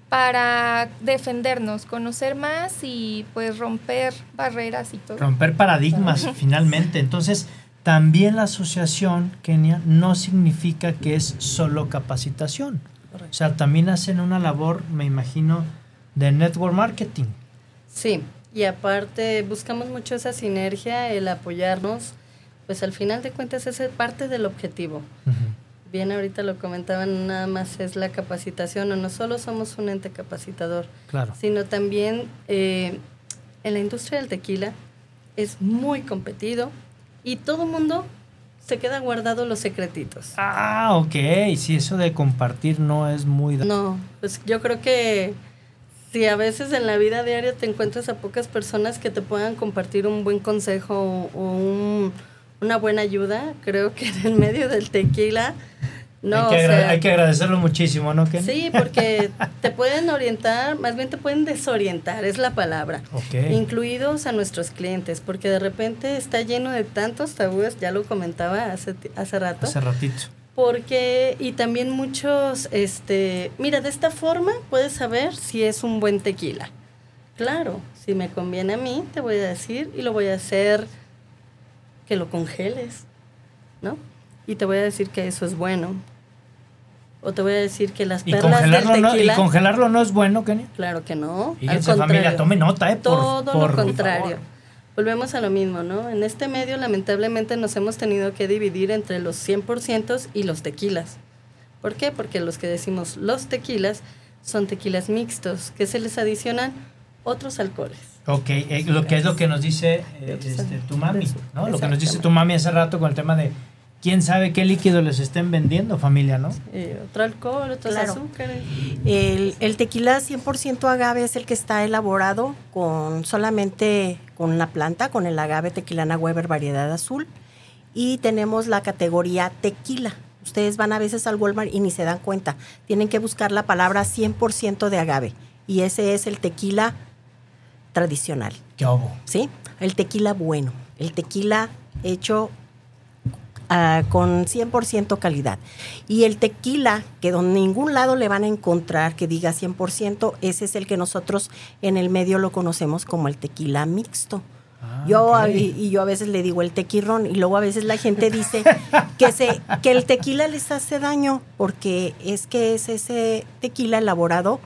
para defendernos, conocer más y pues romper barreras y todo. Romper paradigmas finalmente. Entonces, también la asociación, Kenia, no significa que es solo capacitación. O sea, también hacen una labor, me imagino, de network marketing. Sí, y aparte buscamos mucho esa sinergia, el apoyarnos, pues al final de cuentas es parte del objetivo. Bien, ahorita lo comentaban, nada más es la capacitación, o no solo somos un ente capacitador, Claro. sino también eh, en la industria del tequila es muy competido y todo el mundo se queda guardado los secretitos. Ah, ok. Si eso de compartir no es muy... No, pues yo creo que si a veces en la vida diaria te encuentras a pocas personas que te puedan compartir un buen consejo o, un- una buena ayuda, creo que en el medio del tequila, no, hay, que agra- sea, hay que agradecerlo muchísimo, ¿no, Kenia? sí, porque te pueden orientar, más bien te pueden desorientar, es la palabra. Ok. Incluidos a nuestros clientes, porque de repente está lleno de tantos tabúes, ya lo comentaba hace, hace rato. Hace ratito. Porque, y también muchos, este, mira, de esta forma puedes saber si es un buen tequila. Claro, si me conviene a mí, te voy a decir y lo voy a hacer que lo congeles, ¿no? Y te voy a decir que eso es bueno. O te voy a decir que las ¿Y perlas del congelarlo, no, ¿Y congelarlo no es bueno, Kenia? Claro que no. Fíjense, al familia, contrario. tome nota, ¿eh? Por- Todo por- lo por contrario. favor. Volvemos a lo mismo, ¿no? En este medio, lamentablemente, nos hemos tenido que dividir entre los 100% y los tequilas. ¿Por qué? Porque los que decimos los tequilas son tequilas mixtos, que se les adicionan otros alcoholes. Ok, eh, lo que es lo que nos dice eh, este, tu mami, ¿no? Lo que nos dice tu mami hace rato con el tema de quién sabe qué líquido les estén vendiendo, familia, ¿no? Eh, otro alcohol, otros Claro. azúcares. El, el tequila 100% agave es el que está elaborado con solamente con la planta, con el agave tequilana Weber variedad azul. Y tenemos la categoría tequila. Ustedes van a veces al Walmart y ni se dan cuenta. Tienen que buscar la palabra 100% de agave. Y ese es el tequila tradicional. ¿Qué hubo? ¿sí? El tequila bueno, el tequila hecho ah, con 100% calidad. Y el tequila, que donde ningún lado le van a encontrar que diga 100%, ese es el que nosotros en el medio lo conocemos como el tequila mixto. Ah, Yo y, y yo a veces le digo el tequirrón y luego a veces la gente dice que se que el tequila les hace daño porque es que es ese tequila elaborado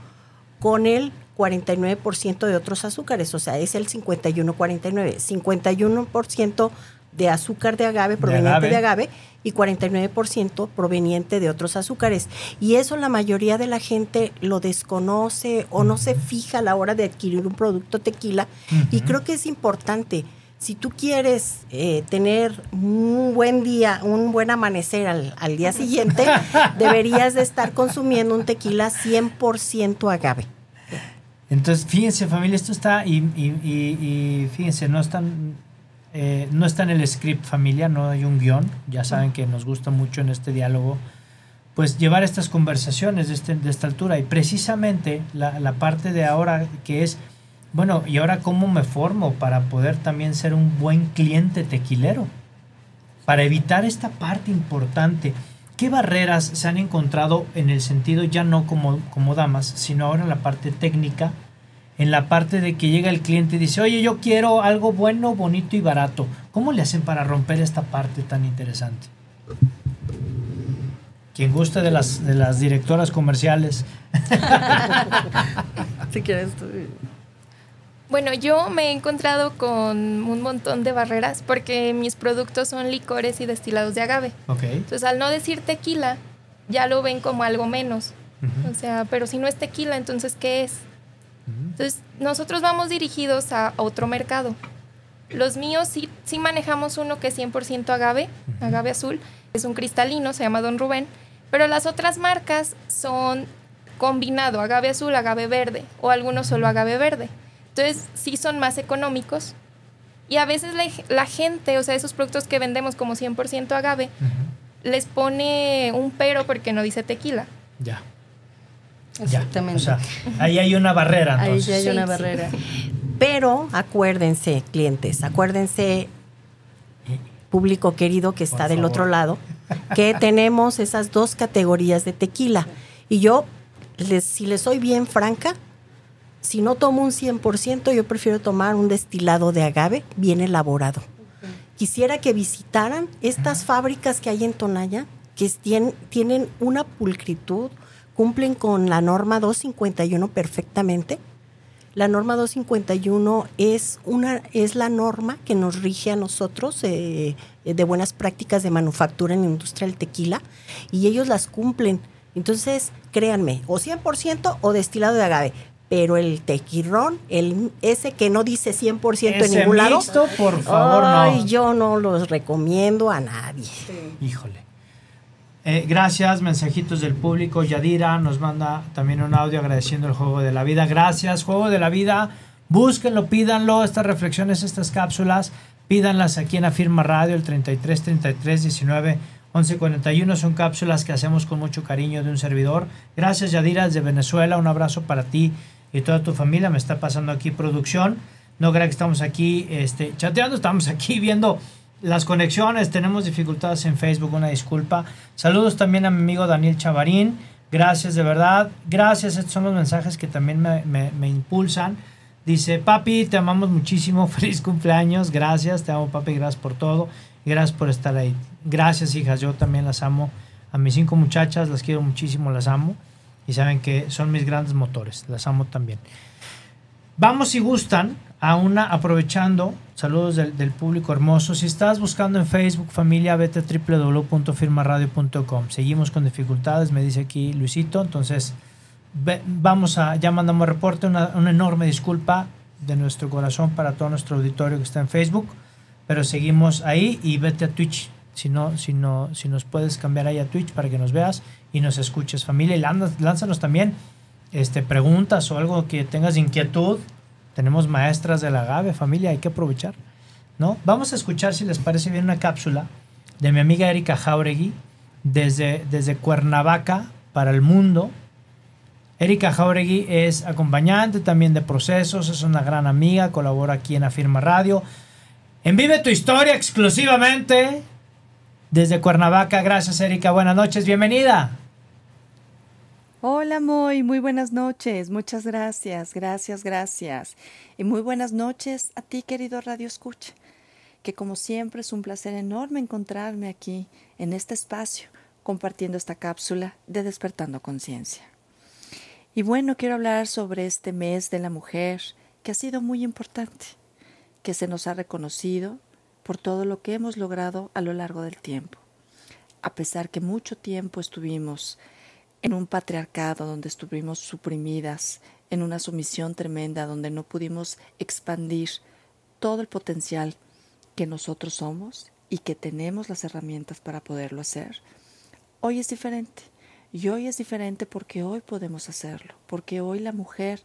con el 49% de otros azúcares, o sea, es el 51-49, 51% de azúcar de agave proveniente agave. de agave y 49% proveniente de otros azúcares. Y eso la mayoría de la gente lo desconoce o no se fija a la hora de adquirir un producto tequila. Y creo que es importante. Si tú quieres eh, tener un buen día, un buen amanecer al, al día siguiente, deberías de estar consumiendo un tequila 100% agave. Entonces, fíjense, familia, esto está, y, y- y- y fíjense, no están, eh, no está en el script, familia, no hay un guion. Ya saben que nos gusta mucho en este diálogo, pues llevar estas conversaciones de, este- de esta altura. Y precisamente la, la parte de ahora que es, bueno, ¿y ahora cómo me formo para poder también ser un buen cliente tequilero? Para evitar esta parte importante. ¿Qué barreras se han encontrado en el sentido ya no como, como damas, sino ahora en la parte técnica, en la parte de que llega el cliente y dice, oye, yo quiero algo bueno, bonito y barato? ¿Cómo le hacen para romper esta parte tan interesante? Quien guste de las, de las directoras comerciales. Si quieres tú. Bueno, yo me he encontrado con un montón de barreras porque mis productos son licores y destilados de agave. Ok. Entonces, al no decir tequila, ya lo ven como algo menos. O sea, pero si no es tequila, entonces ¿qué es? Entonces, nosotros vamos dirigidos a otro mercado. Los míos sí, sí manejamos uno que es 100% agave, agave azul. Es un cristalino, se llama Don Rubén. Pero las otras marcas son combinado agave azul, agave verde o algunos solo agave verde. Entonces, sí son más económicos. Y a veces la, la gente, o sea, esos productos que vendemos como 100% agave, les pone un pero porque no dice tequila. Ya. Exactamente. Ya. O sea, ahí hay una barrera. Ahí Entonces. ya hay Sí, una sí. barrera. Pero acuérdense, clientes, acuérdense, público querido que está del otro lado, que tenemos esas dos categorías de tequila. Y yo, les, si les soy bien franca, si no tomo un 100%, yo prefiero tomar un destilado de agave bien elaborado. Quisiera que visitaran estas fábricas que hay en Tonaya, que tien- tienen una pulcritud, cumplen con la norma 251 perfectamente. La norma 251 es, una, es la norma que nos rige a nosotros eh, de buenas prácticas de manufactura en la industria del tequila y ellos las cumplen. Entonces, créanme, o 100% o destilado de agave, pero el tequirrón, el, ese que no dice 100% en Ese ningún lado, mixto, por favor, ay, no. yo no los recomiendo a nadie. Híjole. Eh, gracias, mensajitos del público. Yadira nos manda también un audio agradeciendo el juego de la vida. Gracias, juego de la vida. Búsquenlo, pídanlo, estas reflexiones, estas cápsulas, pídanlas aquí en Afirma Radio, el 33 33 19 11 41. Son cápsulas que hacemos con mucho cariño de un servidor. Gracias, Yadira, desde Venezuela. Un abrazo para ti y toda tu familia. Me está pasando aquí producción. No crean que estamos aquí este, chateando, estamos aquí viendo las conexiones. Tenemos dificultades en Facebook, una disculpa. Saludos también a mi amigo Daniel Chavarín. Gracias, de verdad. Gracias, estos son los mensajes que también me, me- me impulsan. Dice, papi, te amamos muchísimo. Feliz cumpleaños. Gracias, te amo, papi. Gracias por todo. Gracias por estar ahí. Gracias, hijas. Yo también las amo. A mis cinco muchachas las quiero muchísimo, las amo. Y saben que son mis grandes motores. Las amo también. Vamos si gustan a una aprovechando saludos del, del público hermoso. Si estás buscando en Facebook familia, vete a www.firmaradio.com. Seguimos con dificultades, me dice aquí Luisito. Entonces, vamos a, ya mandamos reporte, una, una enorme disculpa de nuestro corazón para todo nuestro auditorio que está en Facebook. Pero seguimos ahí y vete a Twitch. Si no, si no, si nos puedes cambiar ahí a Twitch para que nos veas y nos escuches, familia. Y lánzanos también este, preguntas o algo que tengas inquietud. Tenemos maestras del agave, familia, hay que aprovechar. ¿no? Vamos a escuchar, si les parece bien, una cápsula de mi amiga Erika Jauregui desde, desde Cuernavaca para el mundo. Erika Jauregui es acompañante también de procesos, es una gran amiga, colabora aquí en Afirma Radio. En Vive tu Historia exclusivamente desde Cuernavaca. Gracias, Erika. Buenas noches, bienvenida. Hola, Moy, muy buenas noches. Muchas gracias, gracias, gracias. Y muy buenas noches a ti, querido Radio Escucha, que como siempre es un placer enorme encontrarme aquí, en este espacio, compartiendo esta cápsula de Despertando Conciencia. Y bueno, quiero hablar sobre este mes de la mujer, que ha sido muy importante, que se nos ha reconocido por todo lo que hemos logrado a lo largo del tiempo. A pesar que mucho tiempo estuvimos en un patriarcado donde estuvimos suprimidas, en una sumisión tremenda donde no pudimos expandir todo el potencial que nosotros somos y que tenemos las herramientas para poderlo hacer. Hoy es diferente. Y hoy es diferente porque hoy podemos hacerlo, porque hoy la mujer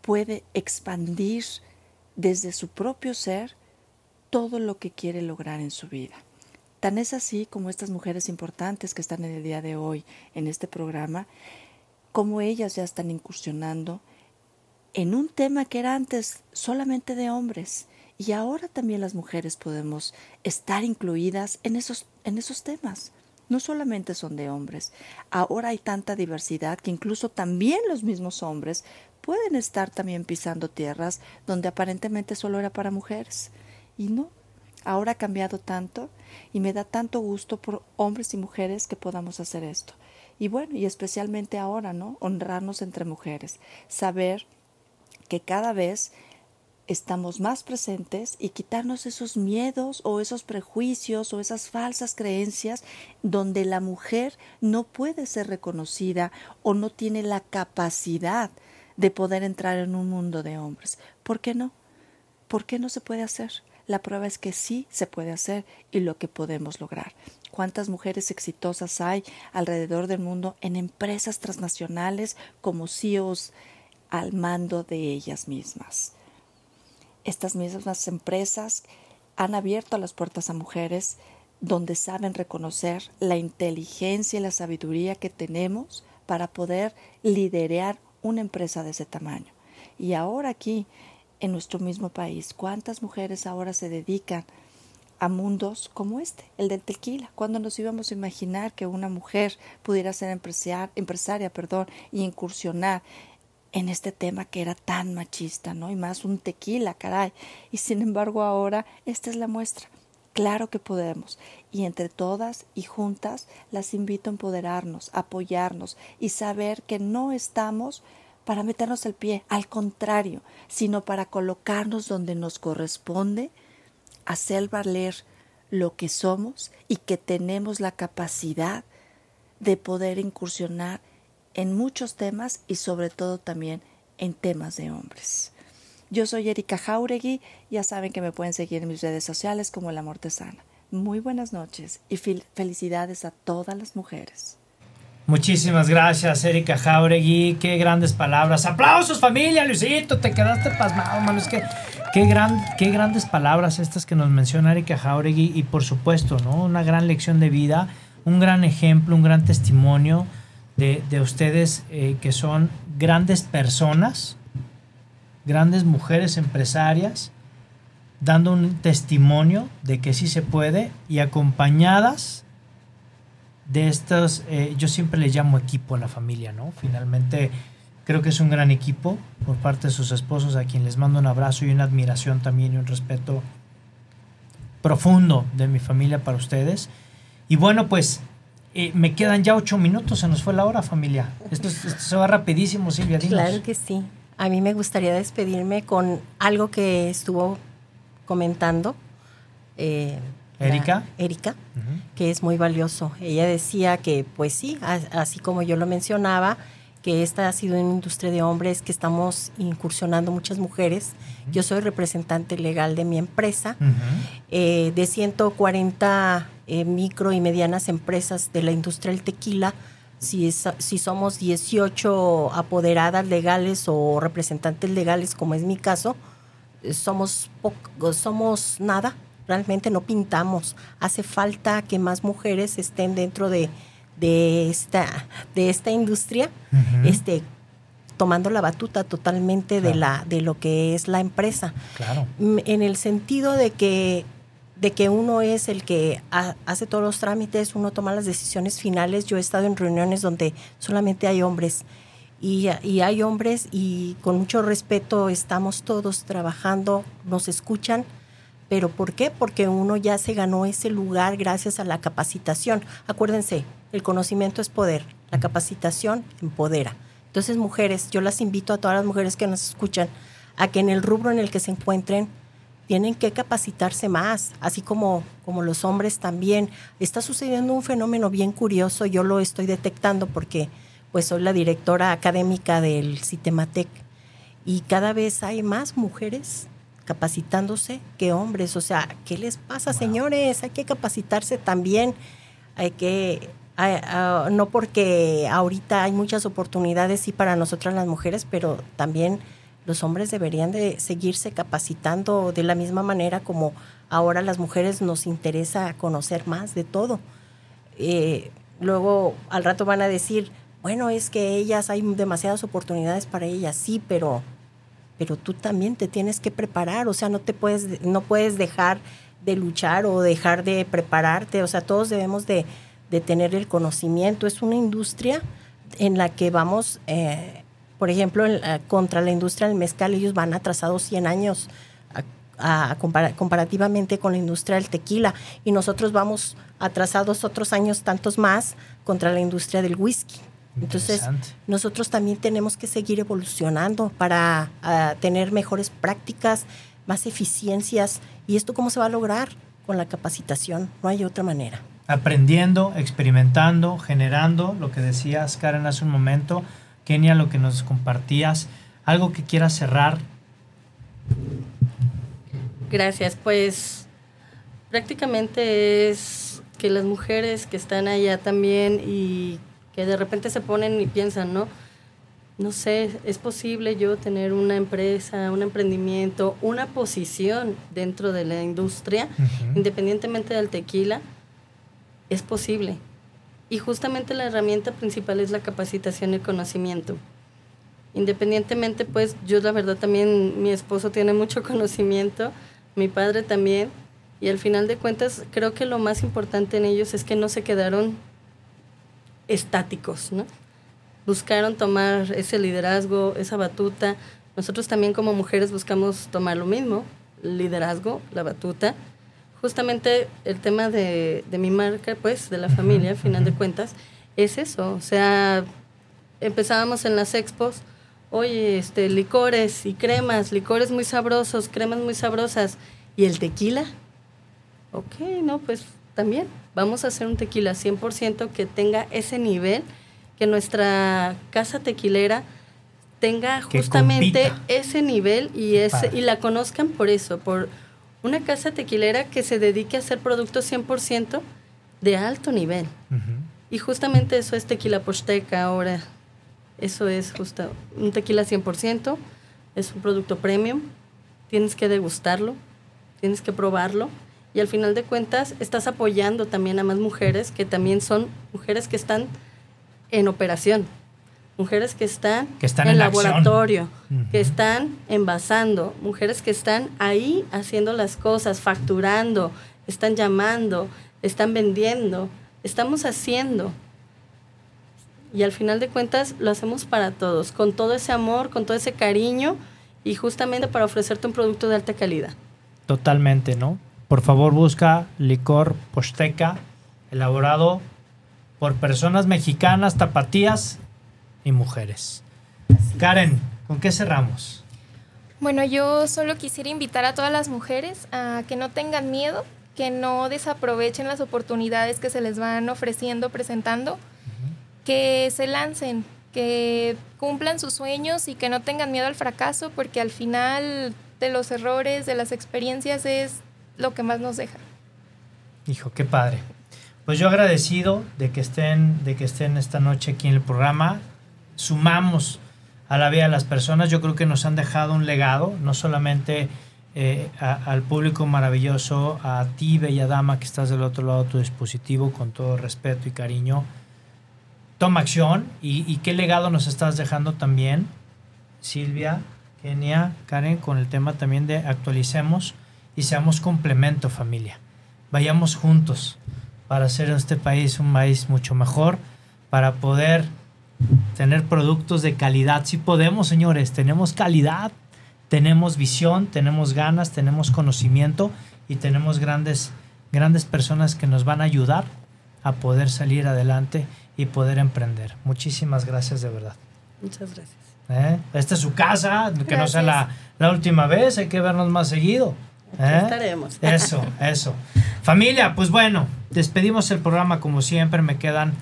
puede expandir desde su propio ser todo lo que quiere lograr en su vida. Tan es así como estas mujeres importantes que están en el día de hoy en este programa, como ellas ya están incursionando en un tema que era antes solamente de hombres y ahora también las mujeres podemos estar incluidas en esos, en esos temas. No solamente son de hombres, ahora hay tanta diversidad que incluso también los mismos hombres pueden estar también pisando tierras donde aparentemente solo era para mujeres. Y no, ahora ha cambiado tanto y me da tanto gusto por hombres y mujeres que podamos hacer esto. Y bueno, y especialmente ahora, ¿no? Honrarnos entre mujeres, saber que cada vez estamos más presentes y quitarnos esos miedos o esos prejuicios o esas falsas creencias donde la mujer no puede ser reconocida o no tiene la capacidad de poder entrar en un mundo de hombres. ¿Por qué no? ¿Por qué no se puede hacer? La prueba es que sí se puede hacer y lo que podemos lograr. ¿Cuántas mujeres exitosas hay alrededor del mundo en empresas transnacionales como CEOs al mando de ellas mismas? Estas mismas empresas han abierto las puertas a mujeres donde saben reconocer la inteligencia y la sabiduría que tenemos para poder liderar una empresa de ese tamaño. Y ahora aquí, en nuestro mismo país, ¿cuántas mujeres ahora se dedican a mundos como este, el del tequila? ¿Cuándo nos íbamos a imaginar que una mujer pudiera ser empresaria, empresaria perdón, y incursionar en este tema que era tan machista, ¿no? Y más un tequila, caray. Y sin embargo ahora esta es la muestra. Claro que podemos. Y entre todas y juntas las invito a empoderarnos, apoyarnos y saber que no estamos para meternos el pie, al contrario, sino para colocarnos donde nos corresponde, hacer valer lo que somos y que tenemos la capacidad de poder incursionar en muchos temas y sobre todo también en temas de hombres. Yo soy Erika Jauregui, ya saben que me pueden seguir en mis redes sociales como La Mortesana. Muy buenas noches y felicidades a todas las mujeres. Muchísimas gracias, Erika Jauregui. Qué grandes palabras. Aplausos, familia, Luisito. Te quedaste pasmado, mano. Es que qué, gran, qué grandes palabras estas que nos menciona Erika Jauregui. Y por supuesto, ¿no? Una gran lección de vida, un gran ejemplo, un gran testimonio de, ustedes eh, que son grandes personas, grandes mujeres empresarias, dando un testimonio de que sí se puede y acompañadas de estos, eh, yo siempre les llamo equipo a la familia, ¿no? Finalmente creo que es un gran equipo por parte de sus esposos, a quien les mando un abrazo y una admiración también y un respeto profundo de mi familia para ustedes. Y bueno, pues eh, me quedan ya ocho minutos, se nos fue la hora, familia. Esto, se va rapidísimo, Silvia. Claro que sí. A mí me gustaría despedirme con algo que estuvo comentando. Eh, Erika. Erika, que es muy valioso. Ella decía que, pues sí, así como yo lo mencionaba, que esta ha sido una industria de hombres, que estamos incursionando muchas mujeres. Yo soy representante legal de mi empresa. Eh, de 140 eh, micro y medianas empresas de la industria del tequila, si, si somos 18 apoderadas legales o representantes legales, como es mi caso, somos, somos nada, realmente no pintamos. Hace falta que más mujeres estén dentro de, de, esta, de esta industria, este, tomando la batuta totalmente de, la, de lo que es la empresa. En el sentido de que de que uno es el que hace todos los trámites, uno toma las decisiones finales. Yo he estado en reuniones donde solamente hay hombres y, hay hombres y con mucho respeto estamos todos trabajando, nos escuchan. ¿Pero por qué? Porque uno ya se ganó ese lugar gracias a la capacitación. Acuérdense, el conocimiento es poder, la capacitación empodera. Entonces, mujeres, yo las invito a todas las mujeres que nos escuchan a que en el rubro en el que se encuentren tienen que capacitarse más, así como, como los hombres también. Está sucediendo un fenómeno bien curioso, yo lo estoy detectando porque pues soy la directora académica del Citematec y cada vez hay más mujeres capacitándose que hombres. O sea, ¿qué les pasa, señores? Hay que capacitarse también. Hay que, no porque ahorita hay muchas oportunidades, sí, para nosotras las mujeres, pero también los hombres deberían de seguirse capacitando de la misma manera como ahora las mujeres nos interesa conocer más de todo. Eh, luego al rato van a decir, bueno, es que ellas hay demasiadas oportunidades para ellas, sí, pero, pero tú también te tienes que preparar, o sea, no te puedes, no puedes dejar de luchar o dejar de prepararte, o sea, todos debemos de, tener el conocimiento. Es una industria en la que vamos eh, por ejemplo, contra la industria del mezcal, ellos van atrasados 100 años comparativamente con la industria del tequila y nosotros vamos atrasados otros años tantos más contra la industria del whisky. Entonces, nosotros también tenemos que seguir evolucionando para ah, tener mejores prácticas, más eficiencias. ¿Y esto cómo se va a lograr? Con la capacitación, no hay otra manera. aprendiendo, experimentando, generando, lo que decías Karen hace un momento, Kenia, lo que nos compartías, algo que quieras cerrar. Gracias, pues prácticamente es que las mujeres que están allá también y que de repente se ponen y piensan, ¿no? No sé, es posible yo tener una empresa, un emprendimiento, una posición dentro de la industria, independientemente del tequila, es posible. Y justamente la herramienta principal es la capacitación y el conocimiento. Independientemente, pues yo la verdad también, mi esposo tiene mucho conocimiento, mi padre también, y al final de cuentas creo que lo más importante en ellos es que no se quedaron estáticos, ¿no? Buscaron tomar ese liderazgo, esa batuta. Nosotros también como mujeres buscamos tomar lo mismo, liderazgo, la batuta. Justamente el tema de, de mi marca, pues, de la familia, al final de cuentas, es eso. O sea, empezábamos en las expos, oye, este, licores y cremas, licores muy sabrosos, cremas muy sabrosas, y el tequila. Ok, no, pues también. Vamos a hacer un tequila 100% que tenga ese nivel, que nuestra casa tequilera tenga justamente ese nivel y, ese, y la conozcan por eso, por una casa tequilera que se dedique a hacer productos 100% de alto nivel. Y justamente eso es tequila posteca ahora. Eso es justo un tequila 100%, es un producto premium, tienes que degustarlo, tienes que probarlo y al final de cuentas estás apoyando también a más mujeres que también son mujeres que están en operación, mujeres que están, Que están en laboratorio, que están envasando, mujeres que están ahí haciendo las cosas, facturando, están llamando, están vendiendo, estamos haciendo. Y al final de cuentas lo hacemos para todos, con todo ese amor, con todo ese cariño y justamente para ofrecerte un producto de alta calidad. Totalmente, ¿no? Por favor, busca licor posteca, elaborado por personas mexicanas, tapatías y mujeres. Karen, ¿con qué cerramos? Bueno, yo solo quisiera invitar a todas las mujeres a que no tengan miedo, que no desaprovechen las oportunidades que se les van ofreciendo, presentando, que se lancen, que cumplan sus sueños y que no tengan miedo al fracaso, porque al final de los errores, de las experiencias es lo que más nos deja. Hijo, qué padre. Pues yo agradecido de que estén, de que estén esta noche aquí en el programa. Sumamos a la vida de las personas. Yo creo que nos han dejado un legado, no solamente eh, al público maravilloso, a ti, bella dama, que estás del otro lado de tu dispositivo, con todo respeto y cariño. Toma acción y, y qué legado nos estás dejando también, Silvia, Kenia, Karen, con el tema también de actualicemos y seamos complemento familia. Vayamos juntos para hacer este país un país mucho mejor, para poder tener productos de calidad. Si podemos, señores, tenemos calidad, tenemos visión, tenemos ganas, tenemos conocimiento y tenemos grandes, grandes personas que nos van a ayudar a poder salir adelante y poder emprender. Muchísimas gracias de verdad. Muchas gracias. ¿eh? Esta es su casa, que no sea la, la última vez, hay que vernos más seguido. ¿Eh? Estaremos. Eso, eso. Familia, pues bueno, despedimos el programa como siempre, me quedan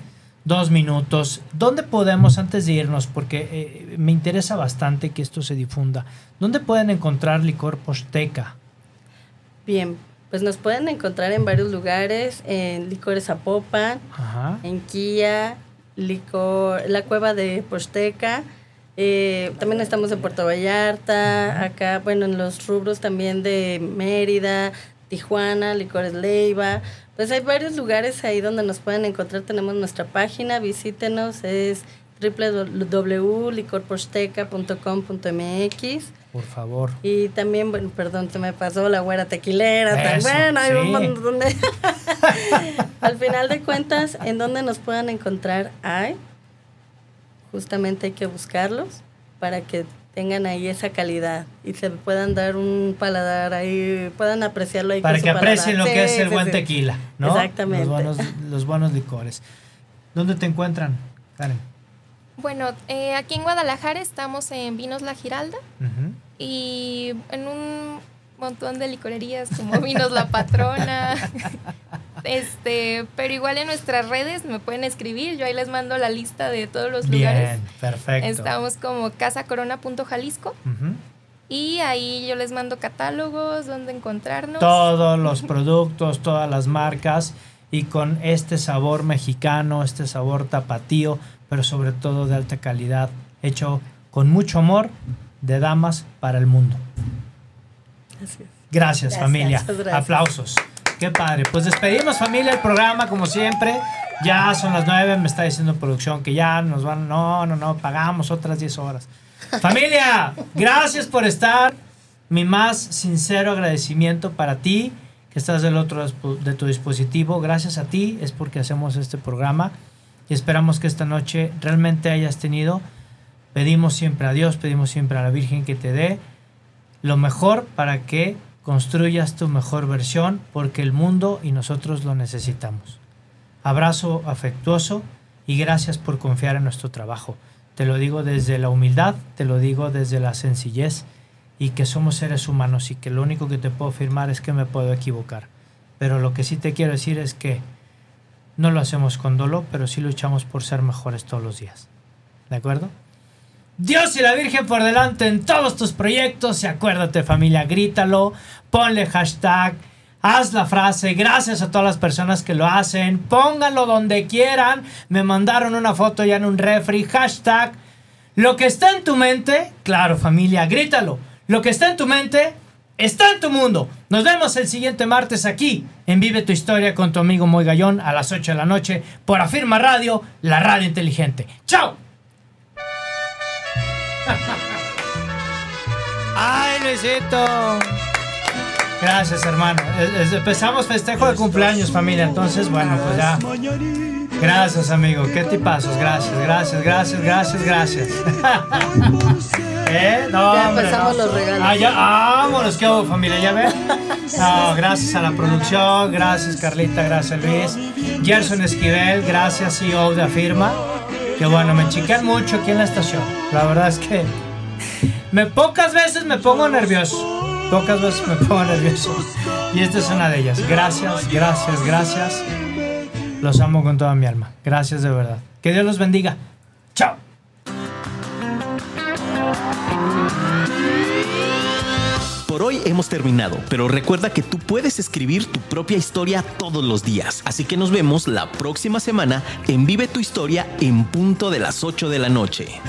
dos minutos. ¿Dónde podemos, antes de irnos, porque eh, me interesa bastante que esto se difunda, ¿dónde pueden encontrar licor posteca? Bien, pues nos pueden encontrar en varios lugares, en Licores Zapopan, Ajá. en Kia, licor, la cueva de Posteca. Eh, también estamos en Puerto Vallarta, acá, bueno, en los rubros también de Mérida, Tijuana, Licores Leiva. Pues hay varios lugares ahí donde nos pueden encontrar. Tenemos nuestra página, visítenos, es www.licorposteca.com.mx. Por favor. Y también, bueno, perdón, se me pasó la güera tequilera. Eso, bueno, hay sí. un montón de- Al final de cuentas, en donde nos puedan encontrar hay, justamente hay que buscarlos para que tengan ahí esa calidad y se puedan dar un paladar ahí, puedan apreciarlo ahí Para con que su paladar. aprecien lo Sí, que es el sí, buen sí. tequila, ¿no? Exactamente. Los buenos, los buenos licores. ¿Dónde te encuentran, Karen? Bueno, eh, aquí en Guadalajara estamos en Vinos La Giralda y en un montón de licorerías como Vinos La Patrona. este, pero igual en nuestras redes me pueden escribir, yo ahí les mando la lista de todos los lugares. Bien, perfecto. Estamos como casacorona.jalisco y ahí yo les mando catálogos, donde encontrarnos. Todos los productos, todas las marcas y con este sabor mexicano, este sabor tapatío, pero sobre todo de alta calidad, hecho con mucho amor de damas para el mundo. Gracias, Gracias, familia. gracias. Aplausos. Qué padre. Pues despedimos familia el programa como siempre. Ya son las nueve, me está diciendo producción que ya nos van, no, no, no, pagamos otras 10 horas. Familia, gracias por estar. Mi más sincero agradecimiento para ti, que estás del otro de tu dispositivo. Gracias a ti es porque hacemos este programa y esperamos que esta noche realmente hayas tenido. Pedimos siempre a Dios, pedimos siempre a la Virgen que te dé lo mejor para que construyas tu mejor versión, porque el mundo y nosotros lo necesitamos. Abrazo afectuoso y gracias por confiar en nuestro trabajo. Te lo digo desde la humildad, te lo digo desde la sencillez y que somos seres humanos y que lo único que te puedo afirmar es que me puedo equivocar. Pero lo que sí te quiero decir es que no lo hacemos con dolor, pero sí luchamos por ser mejores todos los días. ¿De acuerdo? Dios y la Virgen por delante en todos tus proyectos y acuérdate familia, grítalo, ponle hashtag, haz la frase, gracias a todas las personas que lo hacen, pónganlo donde quieran, me mandaron una foto ya en un refri, hashtag, lo que está en tu mente, claro familia, grítalo, lo que está en tu mente está en tu mundo. Nos vemos el siguiente martes aquí en Vive tu Historia con tu amigo Moy Gallón a las 8 de la noche por Afirma Radio, la radio inteligente. ¡Chao! ¡Ay, Luisito! Gracias, hermano. Empezamos festejo de cumpleaños, familia. Entonces, bueno, pues ya. Gracias, amigo. Qué tipazos. Gracias, gracias, gracias, gracias, gracias. ¿Eh? No, Ya empezamos los regalos. Ah, ya, vámonos, ¿qué hubo, familia? ¿Ya ven? No, gracias a la producción, gracias, Carlita, gracias, Luis. Gerson Esquivel, gracias, CEO de Afirma. Bueno, me chican mucho aquí en la estación. La verdad es que me pocas veces me pongo nervioso. Pocas veces me pongo nervioso. Y esta es una de ellas. Gracias, gracias, gracias. Los amo con toda mi alma. Gracias de verdad. Que Dios los bendiga. Por hoy hemos terminado, pero recuerda que tú puedes escribir tu propia historia todos los días. Así que nos vemos la próxima semana en Vive tu Historia en punto de las 8 de la noche.